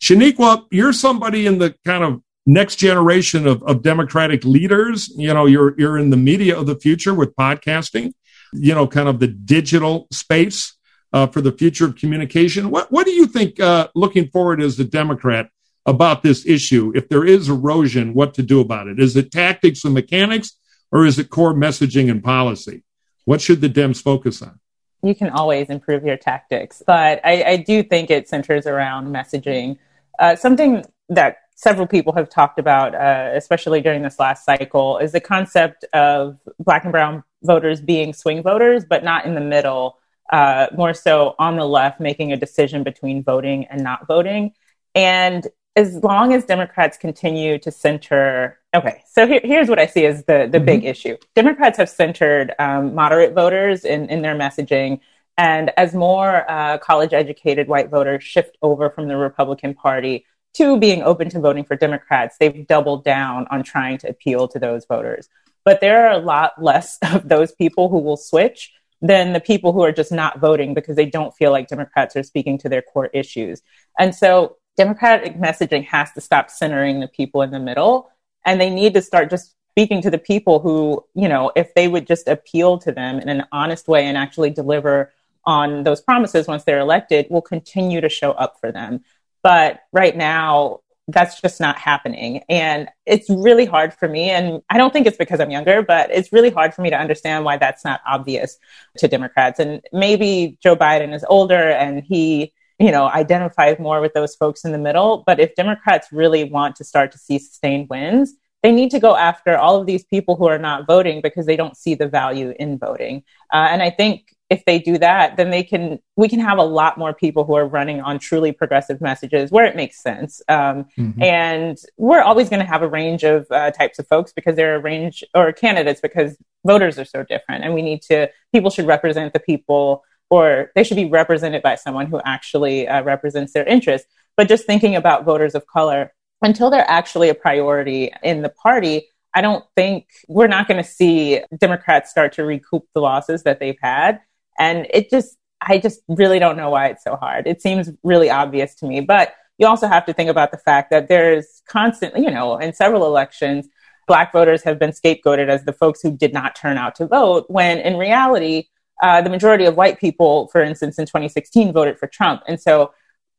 Shaniqua, you're somebody in the kind of next generation of, of democratic leaders you know you're you're in the media of the future with podcasting you know kind of the digital space uh, for the future of communication. What what do you think uh, looking forward as a democrat about this issue? If there is erosion what to do about it? Is it tactics and mechanics or is it core messaging and policy? What should the dems focus on? You can always improve your tactics but i, I do think it centers around messaging. Uh, something that several people have talked about, uh, especially during this last cycle, is the concept of black and brown voters being swing voters, but not in the middle, uh, more so on the left, making a decision between voting and not voting. And as long as Democrats continue to center, okay, so here, here's what I see as the, the mm-hmm. big issue. Democrats have centered um, moderate voters in, in their messaging. And as more uh, college educated white voters shift over from the Republican Party, to being open to voting for Democrats, they've doubled down on trying to appeal to those voters. But there are a lot less of those people who will switch than the people who are just not voting because they don't feel like Democrats are speaking to their core issues. And so Democratic messaging has to stop centering the people in the middle and they need to start just speaking to the people who, you know, if they would just appeal to them in an honest way and actually deliver on those promises once they're elected, will continue to show up for them. But right now, that's just not happening. And it's really hard for me. And I don't think it's because I'm younger, but it's really hard for me to understand why that's not obvious to Democrats. And maybe Joe Biden is older and he, you know, identifies more with those folks in the middle. But if Democrats really want to start to see sustained wins, they need to go after all of these people who are not voting because they don't see the value in voting. Uh, and I think if they do that, then they can we can have a lot more people who are running on truly progressive messages where it makes sense. Um, mm-hmm. And we're always going to have a range of uh, types of folks because there are a range or candidates because voters are so different, and we need to people should represent the people or they should be represented by someone who actually uh, represents their interests. But just thinking about voters of color, until they're actually a priority in the party, I don't think we're not going to see Democrats start to recoup the losses that they've had. And it just, I just really don't know why it's so hard. It seems really obvious to me. But you also have to think about the fact that there's constantly, you know, in several elections, black voters have been scapegoated as the folks who did not turn out to vote, when in reality, uh, the majority of white people, for instance, in 2016 voted for Trump. And so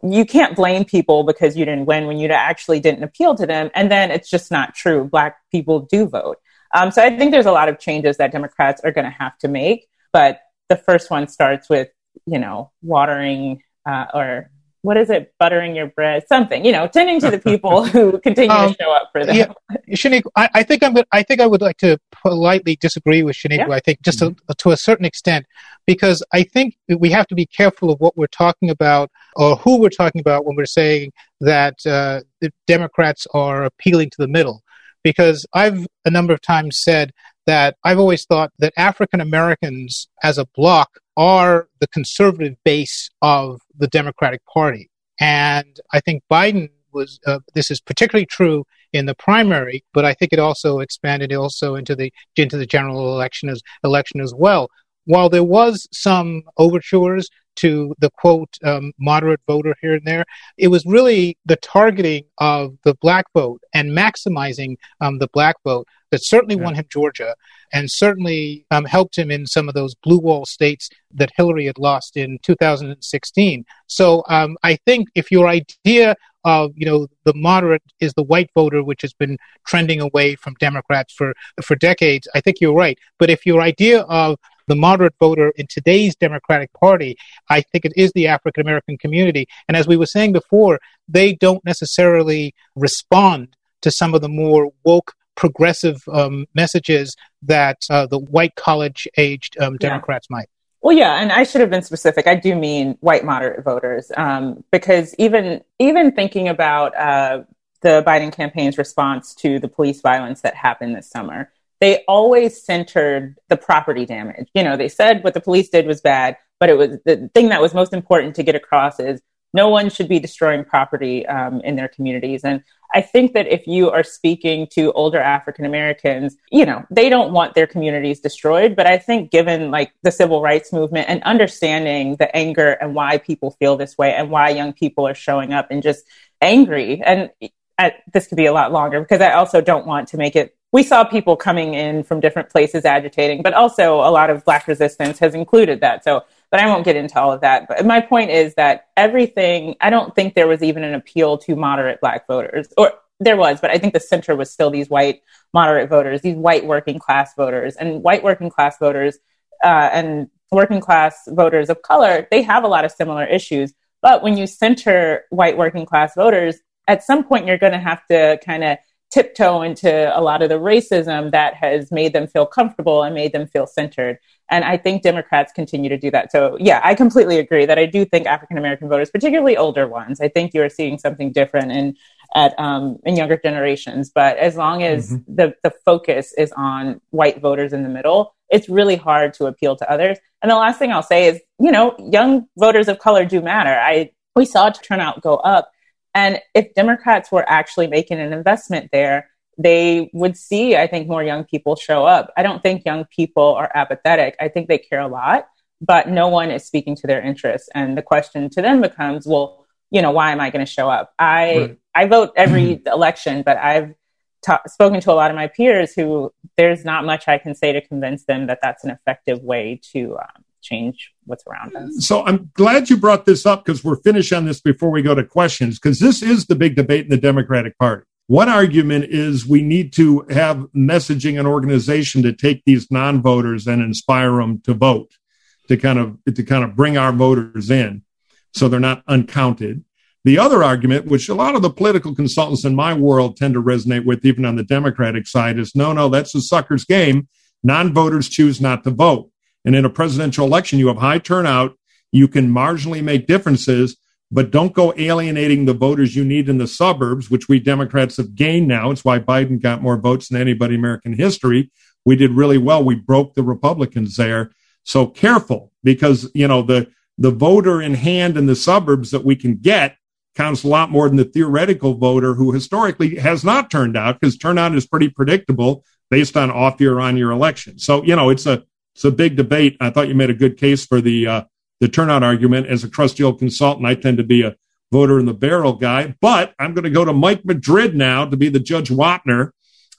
you can't blame people because you didn't win when you actually didn't appeal to them. And then it's just not true. Black people do vote. Um, so I think there's a lot of changes that Democrats are going to have to make. But the first one starts with, you know, watering uh, or what is it, buttering your bread, something, you know, tending to the people who continue um, to show up for them. Yeah, Shaniqua, I, I, think I'm. I think I would like to politely disagree with Shaniqua. Yeah. I think just mm-hmm. to, to a certain extent, because I think we have to be careful of what we're talking about or who we're talking about when we're saying that uh, the Democrats are appealing to the middle. Because I've a number of times said that I've always thought that African Americans as a bloc are the conservative base of the Democratic Party. And I think Biden was, uh, this is particularly true in the primary, but I think it also expanded also into the, into the general election as, election as well. While there was some overtures to the quote um, moderate voter here and there. It was really the targeting of the black vote and maximizing um, the black vote that certainly yeah. won him Georgia and certainly um, helped him in some of those blue wall states that Hillary had lost in 2016. So um, I think if your idea of you know the moderate is the white voter, which has been trending away from Democrats for for decades, I think you're right. But if your idea of the moderate voter in today's Democratic Party, I think it is the African American community. And as we were saying before, they don't necessarily respond to some of the more woke progressive um, messages that uh, the white college aged um, Democrats yeah. might. Well, yeah, and I should have been specific. I do mean white moderate voters, um, because even even thinking about uh, the Biden campaign's response to the police violence that happened this summer, they always centered the property damage. You know, they said what the police did was bad, but it was the thing that was most important to get across is no one should be destroying property um, in their communities. And I think that if you are speaking to older African Americans, you know, they don't want their communities destroyed. But I think given like the civil rights movement and understanding the anger and why people feel this way and why young people are showing up and just angry, and I, this could be a lot longer because I also don't want to make it we saw people coming in from different places agitating, but also a lot of Black resistance has included that. So, but I won't get into all of that. But my point is that everything, I don't think there was even an appeal to moderate Black voters, or there was, but I think the center was still these white moderate voters, these white working class voters. And white working class voters uh, and working class voters of color, they have a lot of similar issues. But when you center white working class voters, at some point you're going to have to kind of tiptoe into a lot of the racism that has made them feel comfortable and made them feel centered. And I think Democrats continue to do that. So, yeah, I completely agree that I do think African American voters, particularly older ones, I think you are seeing something different in at um, in younger generations. But as long as mm-hmm. the the focus is on white voters in the middle, it's really hard to appeal to others. And the last thing I'll say is, you know, young voters of color do matter. I we saw turnout go up and if Democrats were actually making an investment there, they would see, I think, more young people show up. I don't think young people are apathetic. I think they care a lot, but no one is speaking to their interests. And the question to them becomes, well, you know, why am I going to show up? I right. I vote every election, but I've ta- spoken to a lot of my peers who there's not much I can say to convince them that that's an effective way to um, change what's around us. So I'm glad you brought this up because we're finished on this before we go to questions because this is the big debate in the Democratic Party. One argument is we need to have messaging and organization to take these non-voters and inspire them to vote, to kind of to kind of bring our voters in, so they're not uncounted. The other argument, which a lot of the political consultants in my world tend to resonate with, even on the Democratic side, is no, no, that's a sucker's game. Non-voters choose not to vote. And in a presidential election, you have high turnout. You can marginally make differences, but don't go alienating the voters you need in the suburbs, which we Democrats have gained now. It's why Biden got more votes than anybody in American history. We did really well. We broke the Republicans there. So careful because, you know, the, the voter in hand in the suburbs that we can get counts a lot more than the theoretical voter who historically has not turned out because turnout is pretty predictable based on off year on year election. So, you know, it's a, it's a big debate. I thought you made a good case for the, uh, the turnout argument. As a trusty old consultant, I tend to be a voter in the barrel guy, but I'm going to go to Mike Madrid now to be the Judge Wapner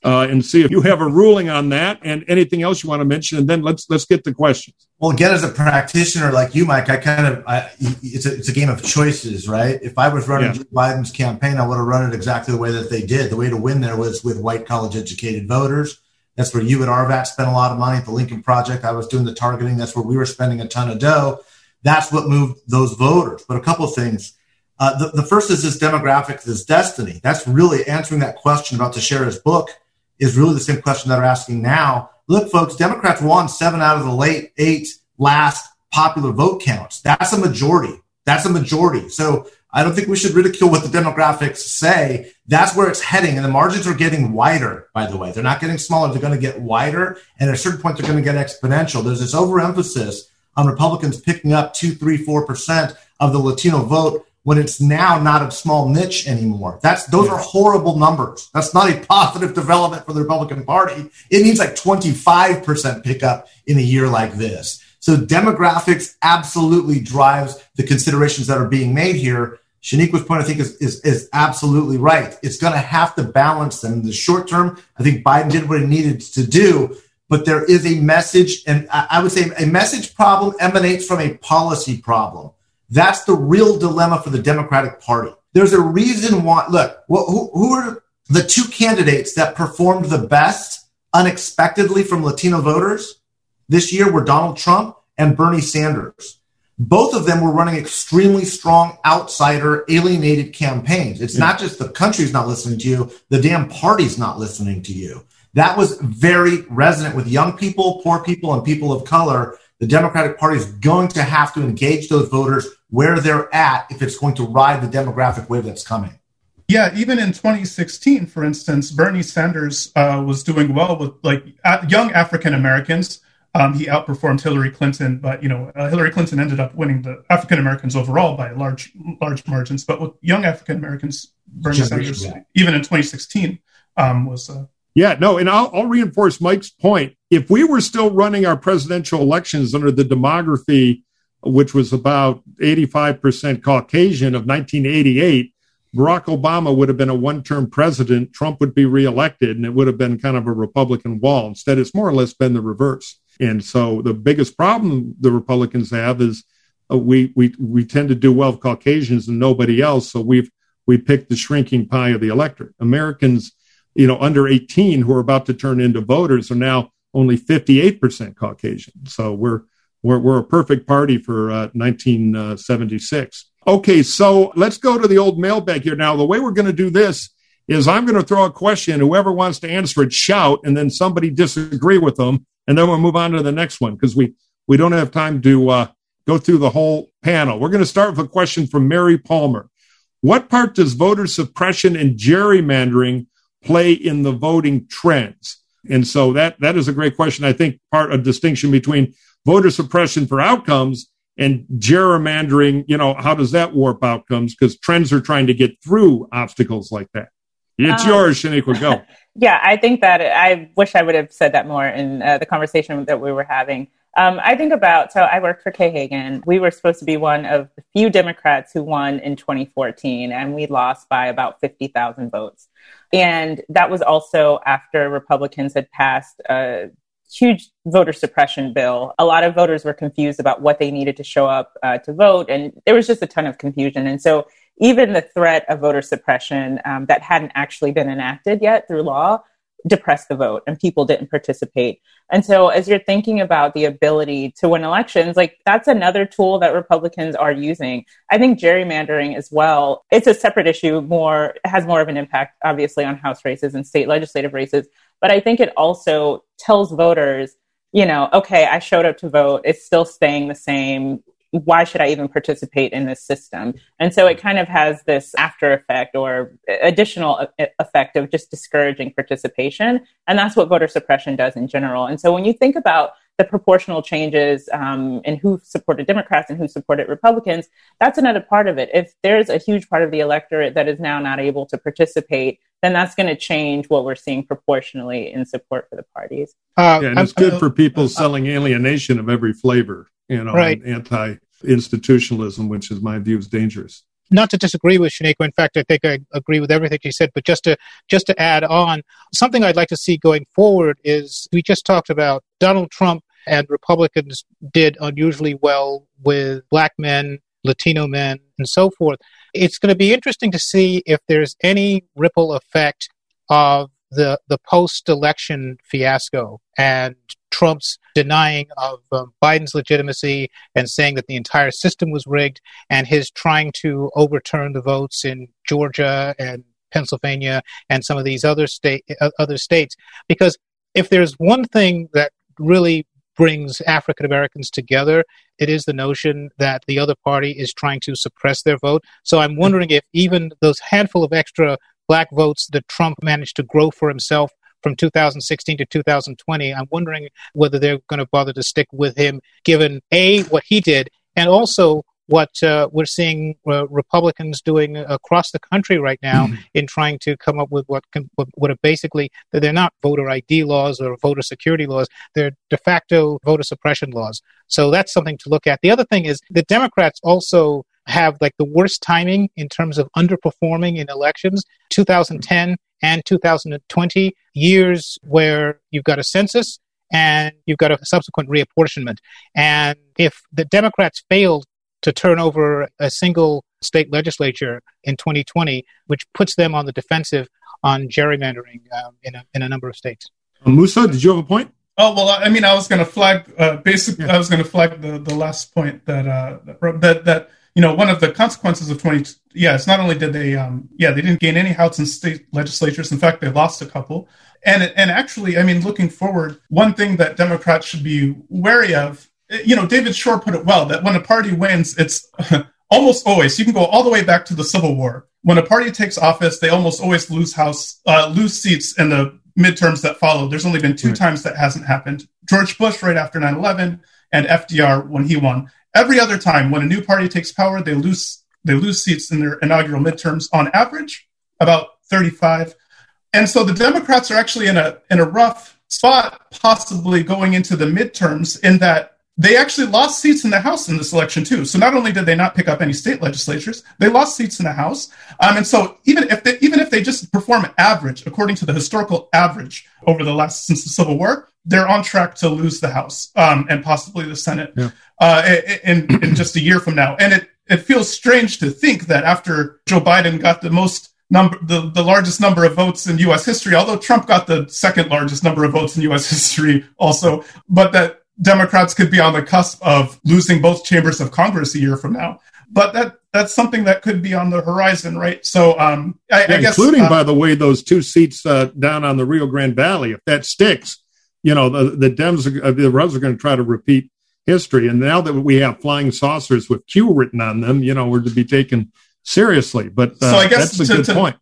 uh, and see if you have a ruling on that and anything else you want to mention. And then let's let's get to questions. Well, again, as a practitioner like you, Mike, I kind of I, it's a it's a game of choices, right? If I was running yeah. Joe Biden's campaign, I would have run it exactly the way that they did. The way to win there was with white college educated voters. That's where you at RVAT spent a lot of money at the Lincoln Project. I was doing the targeting. That's where we were spending a ton of dough. That's what moved those voters. But a couple of things. Uh, the, the first is this demographic, this destiny. That's really answering that question about Teixeira's book is really the same question that we're asking now. Look, folks, Democrats won seven out of the late eight last popular vote counts. That's a majority. That's a majority. So I don't think we should ridicule what the demographics say. That's where it's heading. And the margins are getting wider, by the way. They're not getting smaller. They're going to get wider. And at a certain point, they're going to get exponential. There's this overemphasis on Republicans picking up two, three, four percent of the Latino vote when it's now not a small niche anymore. That's those are horrible numbers. That's not a positive development for the Republican Party. It means like 25% pickup in a year like this. So demographics absolutely drives the considerations that are being made here. Shaniqua's point, I think, is, is, is absolutely right. It's going to have to balance them. In the short term, I think Biden did what he needed to do, but there is a message, and I would say a message problem emanates from a policy problem that's the real dilemma for the Democratic Party. There's a reason why, look, who, who are the two candidates that performed the best unexpectedly from Latino voters this year were Donald Trump and Bernie Sanders. Both of them were running extremely strong outsider alienated campaigns. It's yeah. not just the country's not listening to you, the damn party's not listening to you. That was very resonant with young people, poor people, and people of color. The Democratic Party is going to have to engage those voters where they're at if it's going to ride the demographic wave that's coming. Yeah, even in 2016, for instance, Bernie Sanders uh, was doing well with like young African Americans. Um, he outperformed Hillary Clinton, but you know uh, Hillary Clinton ended up winning the African Americans overall by large large margins. But with young African Americans, Bernie Sanders, yeah. even in 2016, um, was uh, yeah, no, and I'll, I'll, reinforce Mike's point. If we were still running our presidential elections under the demography which was about 85% Caucasian of 1988, Barack Obama would have been a one term president. Trump would be reelected, and it would have been kind of a Republican wall. Instead, it's more or less been the reverse. And so the biggest problem the Republicans have is uh, we, we, we tend to do well with Caucasians and nobody else. So we've we picked the shrinking pie of the electorate. Americans, you know, under 18 who are about to turn into voters are now only 58% Caucasian. So we're we're, we're a perfect party for uh, 1976. Okay, so let's go to the old mailbag here. Now, the way we're going to do this is I'm going to throw a question. Whoever wants to answer it, shout, and then somebody disagree with them, and then we'll move on to the next one because we we don't have time to uh, go through the whole panel. We're going to start with a question from Mary Palmer. What part does voter suppression and gerrymandering play in the voting trends? And so that that is a great question. I think part of distinction between voter suppression for outcomes and gerrymandering, you know, how does that warp outcomes? Because trends are trying to get through obstacles like that. It's um, yours, Shaniqua. Go. yeah, I think that I wish I would have said that more in uh, the conversation that we were having. Um, I think about so I worked for Kay Hagan. We were supposed to be one of the few Democrats who won in 2014, and we lost by about 50,000 votes. And that was also after Republicans had passed a huge voter suppression bill. A lot of voters were confused about what they needed to show up uh, to vote, and there was just a ton of confusion. And so, even the threat of voter suppression um, that hadn't actually been enacted yet through law depressed the vote, and people didn't participate. And so, as you're thinking about the ability to win elections, like that's another tool that Republicans are using. I think gerrymandering as well. It's a separate issue. More has more of an impact, obviously, on House races and state legislative races. But I think it also tells voters, you know, okay, I showed up to vote. It's still staying the same. Why should I even participate in this system? And so it kind of has this after effect or additional effect of just discouraging participation. And that's what voter suppression does in general. And so when you think about the proportional changes um, in who supported Democrats and who supported Republicans, that's another part of it. If there's a huge part of the electorate that is now not able to participate, then that's going to change what we're seeing proportionally in support for the parties. Uh, yeah, and it's good for people selling alienation of every flavor, you know, right. anti institutionalism, which is my view is dangerous not to disagree with Shaniqua. In fact, I think I agree with everything she said. But just to just to add on, something I'd like to see going forward is we just talked about Donald Trump and Republicans did unusually well with black men, Latino men, and so forth. It's going to be interesting to see if there's any ripple effect of the the post election fiasco and Trump's denying of um, Biden's legitimacy and saying that the entire system was rigged, and his trying to overturn the votes in Georgia and Pennsylvania and some of these other state uh, other states. Because if there's one thing that really brings African Americans together, it is the notion that the other party is trying to suppress their vote. So I'm wondering if even those handful of extra black votes that Trump managed to grow for himself from 2016 to 2020. I'm wondering whether they're going to bother to stick with him, given A, what he did, and also what uh, we're seeing uh, Republicans doing across the country right now mm-hmm. in trying to come up with what can, what are basically they're not voter ID laws or voter security laws; they're de facto voter suppression laws. So that's something to look at. The other thing is the Democrats also have like the worst timing in terms of underperforming in elections. 2010 and 2020 years where you've got a census and you've got a subsequent reapportionment. And if the Democrats failed to turn over a single state legislature in 2020, which puts them on the defensive on gerrymandering um, in, a, in a number of states. Uh, Musa, did you have a point? Oh well, I mean, I was going to flag. Uh, basically, yeah. I was going to flag the, the last point that uh, that that you know, one of the consequences of 20, yes, not only did they, um, yeah, they didn't gain any House and state legislatures. In fact, they lost a couple. And, and actually, I mean, looking forward, one thing that Democrats should be wary of, you know, David Shor put it well that when a party wins, it's almost always, you can go all the way back to the Civil War. When a party takes office, they almost always lose House, uh, lose seats in the midterms that follow. There's only been two right. times that hasn't happened. George Bush right after 9 11 and FDR when he won. Every other time when a new party takes power, they lose they lose seats in their inaugural midterms on average, about 35. And so the Democrats are actually in a in a rough spot, possibly going into the midterms, in that they actually lost seats in the House in this election too. So not only did they not pick up any state legislatures, they lost seats in the House. Um, and so even if they even if they just perform average according to the historical average over the last since the Civil War, they're on track to lose the House um, and possibly the Senate yeah. Uh, in, in just a year from now. And it, it feels strange to think that after Joe Biden got the most number, the, the largest number of votes in U.S. history, although Trump got the second largest number of votes in U.S. history also, but that Democrats could be on the cusp of losing both chambers of Congress a year from now. But that that's something that could be on the horizon, right? So, um, I, yeah, I guess, including, uh, by the way, those two seats uh, down on the Rio Grande Valley. If that sticks, you know, the, the Dems, are, uh, the Reds are going to try to repeat history. And now that we have flying saucers with Q written on them, you know, we're to be taken seriously. But uh, so I guess that's a to, good to, point.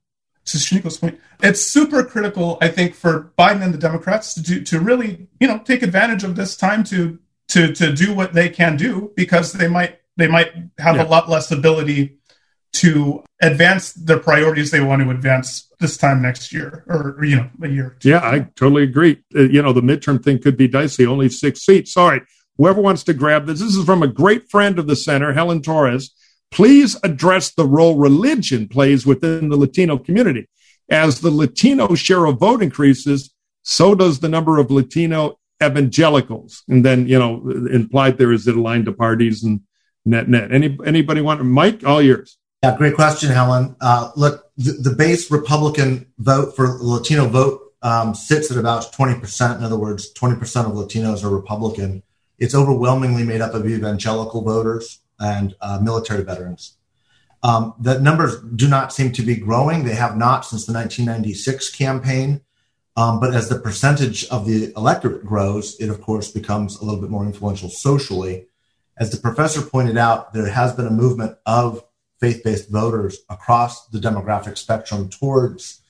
To Shaniqua's point, it's super critical, I think, for Biden and the Democrats to do, to really, you know, take advantage of this time to to to do what they can do because they might they might have yeah. a lot less ability to advance the priorities they want to advance this time next year or you know a year yeah i totally agree uh, you know the midterm thing could be dicey only six seats all right whoever wants to grab this this is from a great friend of the center helen torres please address the role religion plays within the latino community as the latino share of vote increases so does the number of latino evangelicals and then you know implied there is it aligned to parties and net net Any, anybody want mike all yours yeah, great question, Helen. Uh, look, the, the, base Republican vote for Latino vote um, sits at about 20%. In other words, 20% of Latinos are Republican. It's overwhelmingly made up of evangelical voters and uh, military veterans. Um, the numbers do not seem to be growing. They have not since the 1996 campaign. Um, but as the percentage of the electorate grows, it of course becomes a little bit more influential socially. As the professor pointed out, there has been a movement of faith based voters across the demographic spectrum towards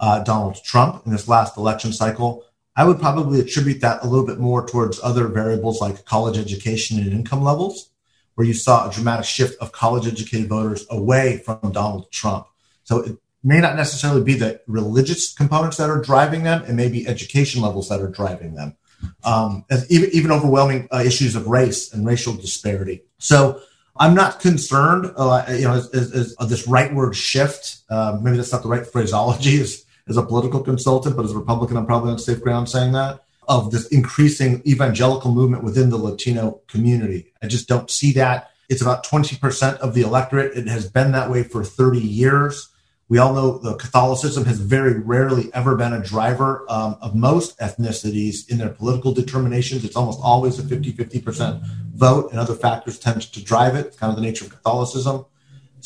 uh, Donald Trump in this last election cycle. I would probably attribute that a little bit more towards other variables like college education and income levels, where you saw a dramatic shift of college educated voters away from Donald Trump. So it may not necessarily be the religious components that are driving them, it may be education levels that are driving them. Um, even, even overwhelming uh, issues of race and racial disparity. So I'm not concerned, uh, you know, as, as, as this rightward shift. Uh, maybe that's not the right phraseology as, as a political consultant, but as a Republican, I'm probably on safe ground saying that of this increasing evangelical movement within the Latino community. I just don't see that. It's about 20% of the electorate. It has been that way for 30 years. We all know the Catholicism has very rarely ever been a driver um, of most ethnicities in their political determinations. It's almost always a 50 50% vote, and other factors tend to drive it. It's kind of the nature of Catholicism.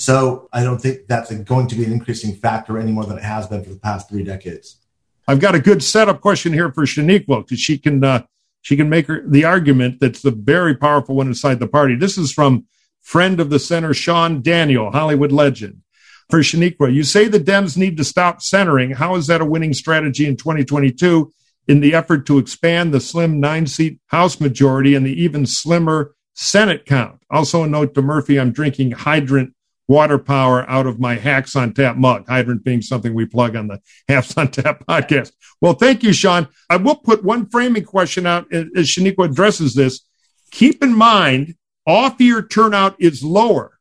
So I don't think that's going to be an increasing factor any more than it has been for the past three decades. I've got a good setup question here for Shaniqua because she can uh, she can make her, the argument that's the very powerful one inside the party. This is from friend of the center Sean Daniel, Hollywood legend for Shaniqua. You say the Dems need to stop centering. How is that a winning strategy in 2022 in the effort to expand the slim nine seat House majority and the even slimmer Senate count? Also, a note to Murphy I'm drinking hydrant water power out of my Hacks on Tap mug, hydrant being something we plug on the Hacks on Tap podcast. Well, thank you, Sean. I will put one framing question out as Shaniqua addresses this. Keep in mind, off year turnout is lower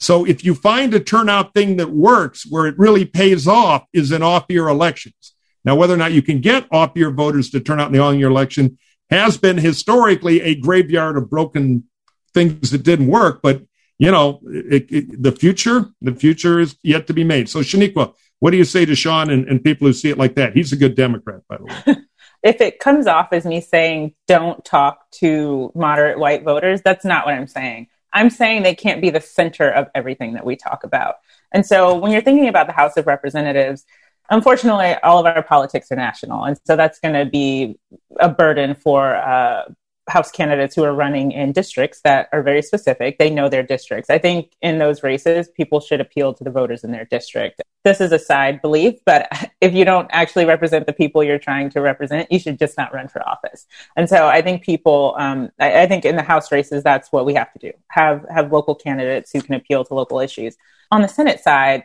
so if you find a turnout thing that works where it really pays off is in off year elections. Now, whether or not you can get off year voters to turn out in the on year election has been historically a graveyard of broken things that didn't work. But, you know, it, it, the future, the future is yet to be made. So, Shaniqua, what do you say to Sean and, and people who see it like that? He's a good Democrat, by the way. if it comes off as me saying don't talk to moderate white voters, that's not what I'm saying. I'm saying they can't be the center of everything that we talk about. And so when you're thinking about the House of Representatives, unfortunately, all of our politics are national. And so that's going to be a burden for uh, House candidates who are running in districts that are very specific. They know their districts. I think in those races, people should appeal to the voters in their district. This is a side belief, but if you don't actually represent the people you're trying to represent, you should just not run for office. And so I think people, um, I, I think in the House races, that's what we have to do: have have local candidates who can appeal to local issues. On the Senate side,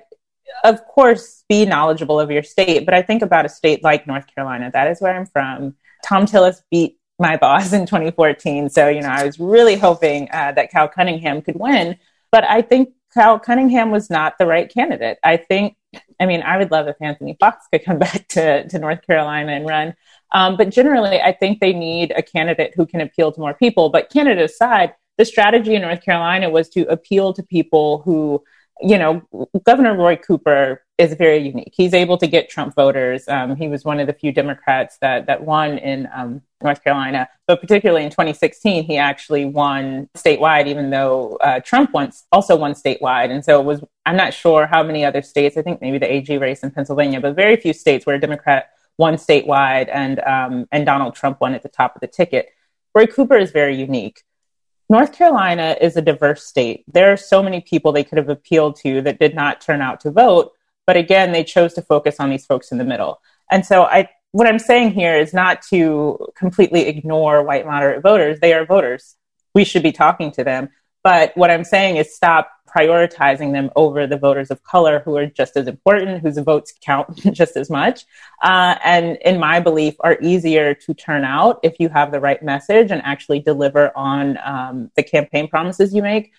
of course, be knowledgeable of your state. But I think about a state like North Carolina. That is where I'm from. Thom Tillis beat my boss in 2014. So, you know, I was really hoping uh, that Cal Cunningham could win. But I think Cal Cunningham was not the right candidate. I think, I mean, I would love if Anthony Foxx could come back to, to North Carolina and run. Um, but generally, I think they need a candidate who can appeal to more people. But Canada aside, the strategy in North Carolina was to appeal to people who you know, Governor Roy Cooper is very unique. He's able to get Trump voters. Um, he was one of the few Democrats that that won in um, North Carolina, but particularly in 2016, he actually won statewide, even though uh, Trump once also won statewide. And so it was. I'm not sure how many other states. I think maybe the AG race in Pennsylvania, but very few states where a Democrat won statewide and um, and Donald Trump won at the top of the ticket. Roy Cooper is very unique. North Carolina is a diverse state. There are so many people they could have appealed to that did not turn out to vote. But again, they chose to focus on these folks in the middle. And so I, what I'm saying here is not to completely ignore white moderate voters. They are voters. We should be talking to them. But what I'm saying is stop prioritizing them over the voters of color who are just as important, whose votes count just as much. Uh, and in my belief, are easier to turn out if you have the right message and actually deliver on um, the campaign promises you make.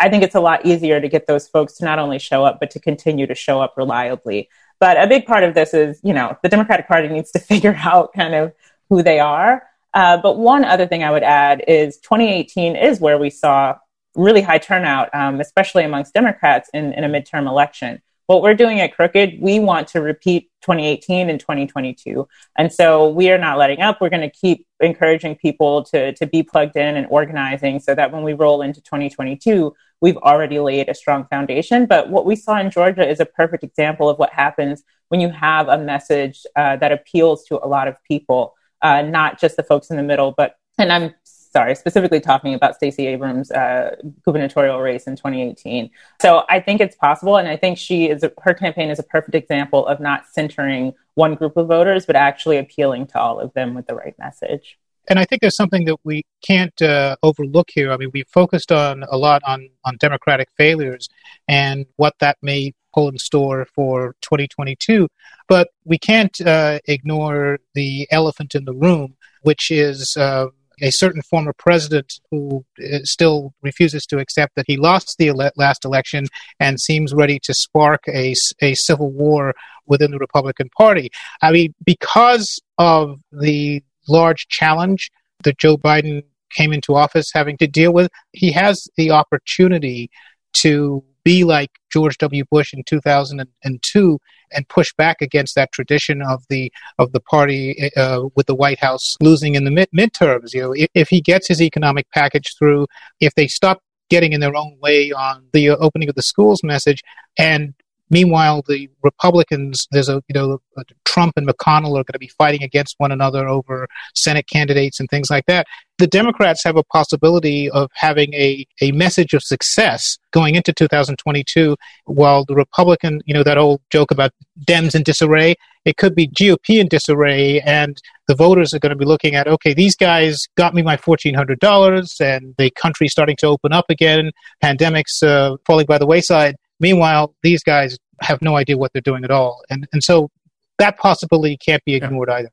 I think it's a lot easier to get those folks to not only show up, but to continue to show up reliably. But a big part of this is, you know, the Democratic Party needs to figure out kind of who they are. Uh, but one other thing I would add is 2018 is where we saw really high turnout, um, especially amongst Democrats in, in a midterm election. What we're doing at Crooked, we want to repeat 2018 and 2022. And so we are not letting up. We're going to keep encouraging people to, to be plugged in and organizing so that when we roll into 2022, we've already laid a strong foundation. But what we saw in Georgia is a perfect example of what happens when you have a message uh, that appeals to a lot of people, uh, not just the folks in the middle, but and I'm sorry, specifically talking about Stacey Abrams' uh, gubernatorial race in 2018. So I think it's possible, and I think she is her campaign is a perfect example of not centering one group of voters, but actually appealing to all of them with the right message. And I think there's something that we can't uh, overlook here. I mean, we focused on a lot on on Democratic failures and what that may pull in store for 2022, but we can't uh, ignore the elephant in the room, which is uh, a certain former president who uh, still refuses to accept that he lost the ele- last election and seems ready to spark a, a civil war within the Republican Party. I mean, because of the large challenge that Joe Biden came into office having to deal with, he has the opportunity to be like George W. Bush in 2002 and push back against that tradition of the of the party uh, with the White House losing in the mid- midterms. You know, if, if he gets his economic package through, if they stop getting in their own way on the opening of the schools message, and Meanwhile, the Republicans, there's a, you know, Trump and McConnell are going to be fighting against one another over Senate candidates and things like that. The Democrats have a possibility of having a, a message of success going into 2022, while the Republican, you know, that old joke about Dems in disarray, it could be GOP in disarray, and the voters are going to be looking at, okay, these guys got me my $1,400, and the country's starting to open up again, pandemics uh, falling by the wayside Meanwhile, these guys have no idea what they're doing at all. And, and so that possibility can't be ignored yeah. either.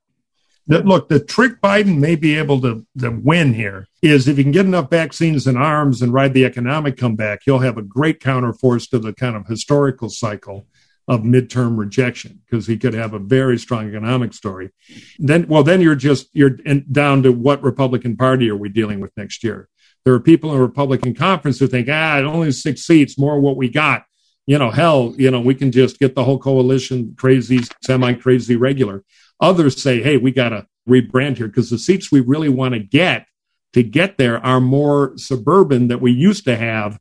Look, the trick Biden may be able to, to win here is if he can get enough vaccines and arms and ride the economic comeback, he'll have a great counterforce to the kind of historical cycle of midterm rejection because he could have a very strong economic story. Then, well, then you're just you're in, down to what Republican Party are we dealing with next year? There are people in the Republican conference who think, ah, only six seats, more what we got you know, hell, you know, we can just get the whole coalition crazy, semi crazy regular. Others say, hey, we got to rebrand here because the seats we really want to get to get there are more suburban that we used to have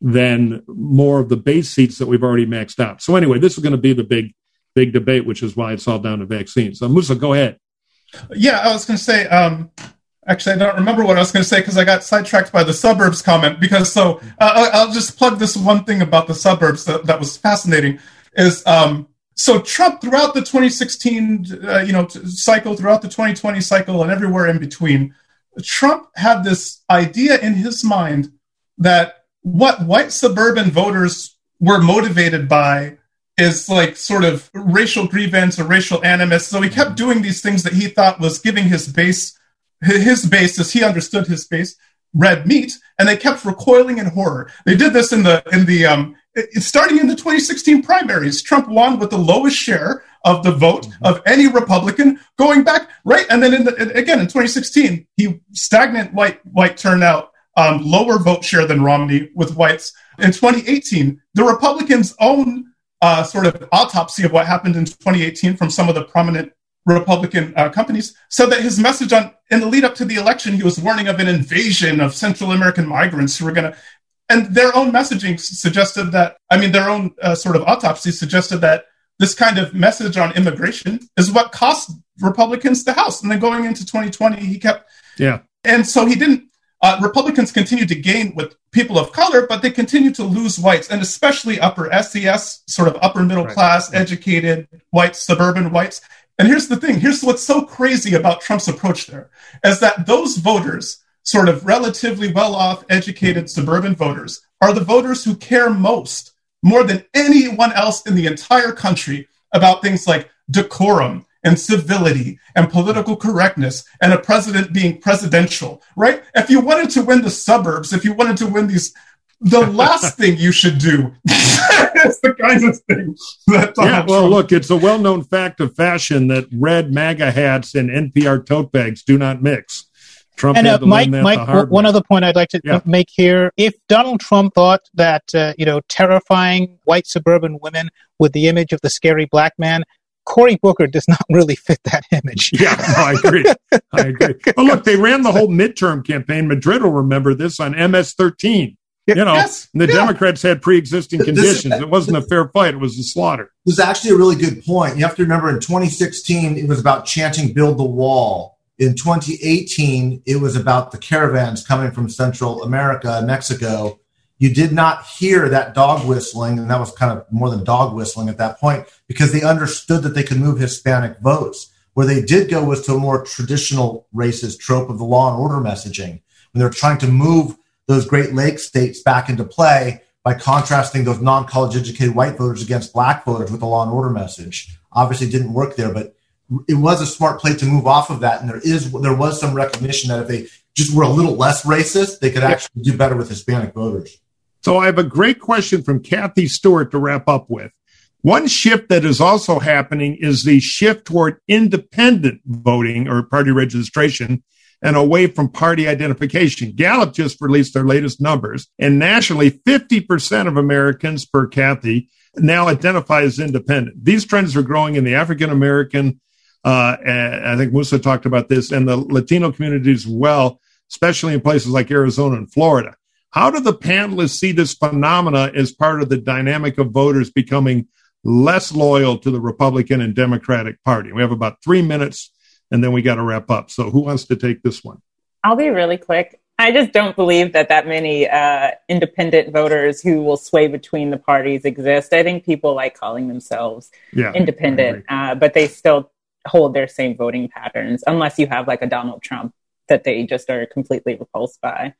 than more of the base seats that we've already maxed out. So anyway, this is going to be the big, big debate, which is why it's all down to vaccines. So Musa, go ahead. Yeah, I was going to say, um, Actually, I don't remember what I was going to say because I got sidetracked by the suburbs comment. Because so uh, I'll just plug this one thing about the suburbs that, that was fascinating. Is um, so Trump throughout the 2016 uh, you know cycle, throughout the 2020 cycle, and everywhere in between, Trump had this idea in his mind that what white suburban voters were motivated by is like sort of racial grievance or racial animus. So he kept doing these things that he thought was giving his base his base, as he understood his base, red meat, and they kept recoiling in horror. They did this in the in the um, starting in the 2016 primaries. Trump won with the lowest share of the vote of any Republican going back right, and then in the, again in 2016 he stagnant white white turnout, um, lower vote share than Romney with whites. In 2018, the Republicans' own uh, sort of autopsy of what happened in 2018 from some of the prominent Republican uh, companies, said that his message on in the lead up to the election, he was warning of an invasion of Central American migrants who were going to, and their own messaging suggested that. I mean, their own uh, sort of autopsy suggested that this kind of message on immigration is what cost Republicans the House. And then going into 2020, he kept, yeah, and so he didn't. Uh, Republicans continued to gain with people of color, but they continued to lose whites, and especially upper SES, sort of upper middle right. class, educated whites, suburban whites. And here's the thing here's what's so crazy about Trump's approach there is that those voters, sort of relatively well off, educated suburban voters, are the voters who care most, more than anyone else in the entire country, about things like decorum and civility and political correctness and a president being presidential, right? If you wanted to win the suburbs, if you wanted to win these the last thing you should do is the kind of thing that Donald yeah well Trump look it's a well-known fact of fashion that red maga hats and npr tote bags do not mix Trump and uh, Mike, Mike one other point I'd like to yeah. make here: if Donald Trump thought that uh, you know terrifying white suburban women with the image of the scary black man, Cory Booker does not really fit that image. Yeah, no, I agree. I agree. But look, they ran the whole midterm campaign. Madrid will remember this on MS-13 you know, yes, the yeah. Democrats had pre-existing conditions. it wasn't a fair fight; it was a slaughter. This is actually a really good point. You have to remember, in 2016, it was about chanting "Build the Wall." In 2018, it was about the caravans coming from Central America Mexico, you did not hear that dog whistling, and that was kind of more than dog whistling at that point because they understood that they could move Hispanic votes. Where they did go was to a more traditional racist trope of the law and order messaging when they're trying to move those Great Lakes states back into play by contrasting those non-college educated white voters against black voters with the law and order message. Obviously, didn't work there, but it was a smart play to move off of that. And there is there was some recognition that if they just were a little less racist, they could actually do better with Hispanic voters. So I have a great question from Kathy Stewart to wrap up with. One shift that is also happening is the shift toward independent voting or party registration and away from party identification. Gallup just released their latest numbers, and nationally, 50% of Americans, per Kathy, now identify as independent. These trends are growing in the African American, uh, I think Musa talked about this, and the Latino communities as well, especially in places like Arizona and Florida. How do the panelists see this phenomena as part of the dynamic of voters becoming less loyal to the Republican and Democratic Party? We have about three minutes and then we got to wrap up. So who wants to take this one? I'll be really quick. I just don't believe that that many uh, independent voters who will sway between the parties exist. I think people like calling themselves yeah, independent, uh, but they still hold their same voting patterns, unless you have like a Donald Trump that they just are completely repulsed by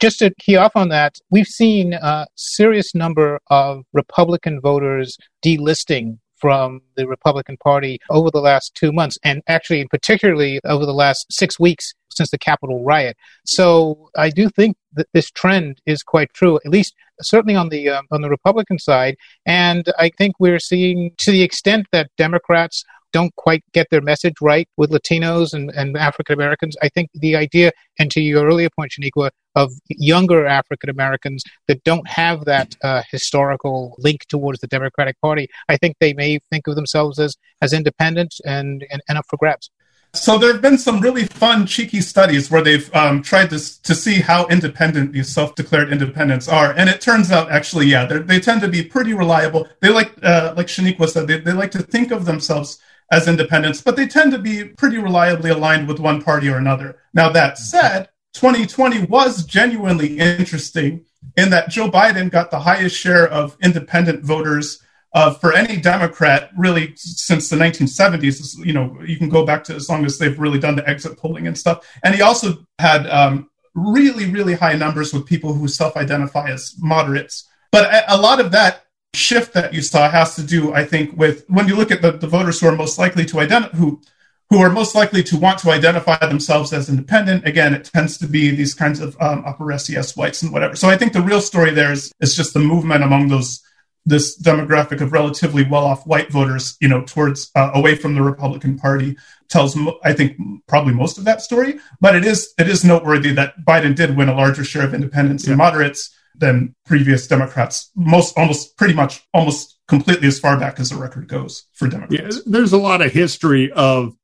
just to key off on that, we've seen a serious number of Republican voters delisting from the Republican Party over the last two months, and actually, particularly over the last six weeks since the Capitol riot. So I do think that this trend is quite true, at least certainly on the um, on the Republican side. And I think we're seeing, to the extent that Democrats don't quite get their message right with Latinos and, and African Americans. I think the idea, and to your earlier point, Shaniqua, of younger African Americans that don't have that uh, historical link towards the Democratic Party, I think they may think of themselves as, as independent and, and, and up for grabs. So there have been some really fun, cheeky studies where they've um, tried to to see how independent these self-declared independents are, and it turns out actually, yeah, they tend to be pretty reliable. They like, uh, like Shaniqua said, they, they like to think of themselves as independents, but they tend to be pretty reliably aligned with one party or another. Now, that said, 2020 was genuinely interesting in that Joe Biden got the highest share of independent voters uh, for any Democrat really since the 1970s. You know, you can go back to as long as they've really done the exit polling and stuff. And he also had um, really, really high numbers with people who self identify as moderates. But a lot of that shift that you saw has to do, I think, with when you look at the, the voters who are most likely to identify who who are most likely to want to identify themselves as independent. Again, it tends to be these kinds of um, upper SES whites and whatever. So I think the real story there is is just the movement among those this demographic of relatively well-off white voters, you know, towards uh, away from the Republican Party tells, I think, probably most of that story. But it is it is noteworthy that Biden did win a larger share of independents yeah. and moderates than previous Democrats. Most, almost, pretty much, almost completely as far back as the record goes for Democrats. Yeah, there's a lot of history of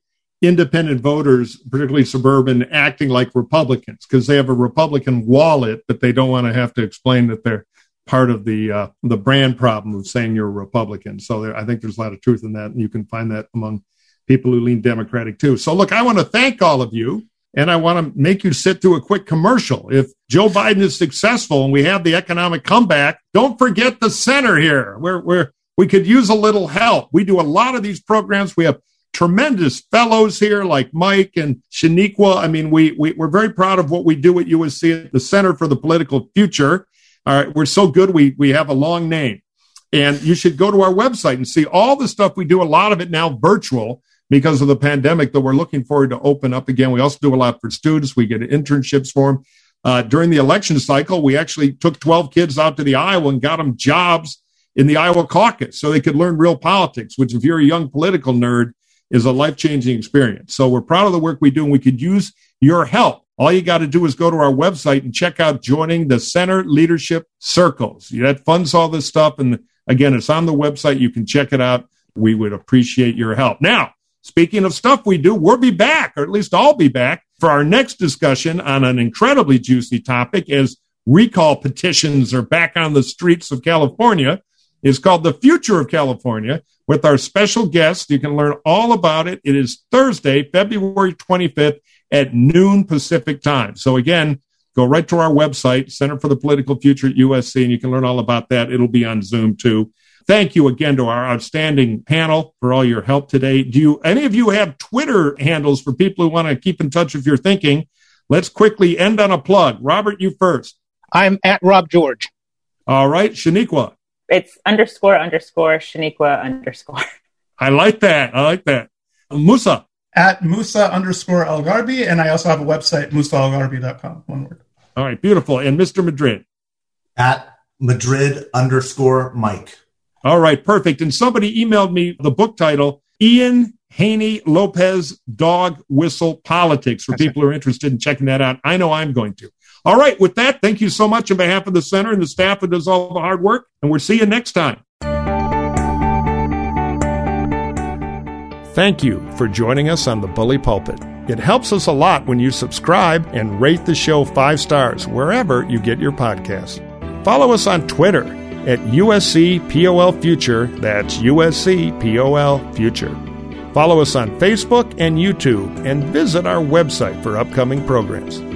independent voters, particularly suburban, acting like Republicans because they have a Republican wallet, but they don't want to have to explain that they're part of the uh, the brand problem of saying you're a Republican. So there, I think there's a lot of truth in that, and you can find that among people who lean Democratic too. So look, I want to thank all of you and I want to make you sit through a quick commercial. If Joe Biden is successful and we have the economic comeback, don't forget the center here where, where we could use a little help. We do a lot of these programs. We have tremendous fellows here like Mike and Shaniqua. I mean, we, we, we're very proud of what we do at USC at the Center for the Political Future. All right. We're so good. We, we have a long name and you should go to our website and see all the stuff we do. A lot of it now virtual because of the pandemic that we're looking forward to open up again. We also do a lot for students. We get internships for them. Uh, during the election cycle, we actually took 12 kids out to the Iowa and got them jobs in the Iowa caucus so they could learn real politics, which if you're a young political nerd is a life-changing experience. So we're proud of the work we do and we could use your help. All you got to do is go to our website and check out joining the Center Leadership Circles. That funds all this stuff. And again, it's on the website. You can check it out. We would appreciate your help. Now, Speaking of stuff we do, we'll be back, or at least I'll be back for our next discussion on an incredibly juicy topic as recall petitions are back on the streets of California. It's called The Future of California with our special guest. You can learn all about it. It is Thursday, February 25th at noon Pacific time. So again, go right to our website, Center for the Political Future at USC, and you can learn all about that. It'll be on Zoom too. Thank you again to our outstanding panel for all your help today. Do you any of you have Twitter handles for people who want to keep in touch with your thinking? Let's quickly end on a plug. Robert, you first. I'm at Rob George. All right, Shaniqua. It's underscore underscore Shaniqua underscore. I like that. I like that. Musa. At Musa underscore al-Gharbi, and I also have a website, musaalgharbi.com. One word. All right, beautiful. And Mr. Madrid. At Madrid underscore Mike. All right, perfect. And somebody emailed me the book title, Ian Haney Lopez Dog Whistle Politics, for people who are interested in checking that out. I know I'm going to. All right, with that, thank you so much on behalf of the center and the staff that does all the hard work, and we'll see you next time. Thank you for joining us on the Bully Pulpit. It helps us a lot when you subscribe and rate the show five stars wherever you get your podcasts. Follow us on Twitter at USC POL Future. That's USC POL Future. Follow us on Facebook and YouTube and visit our website for upcoming programs.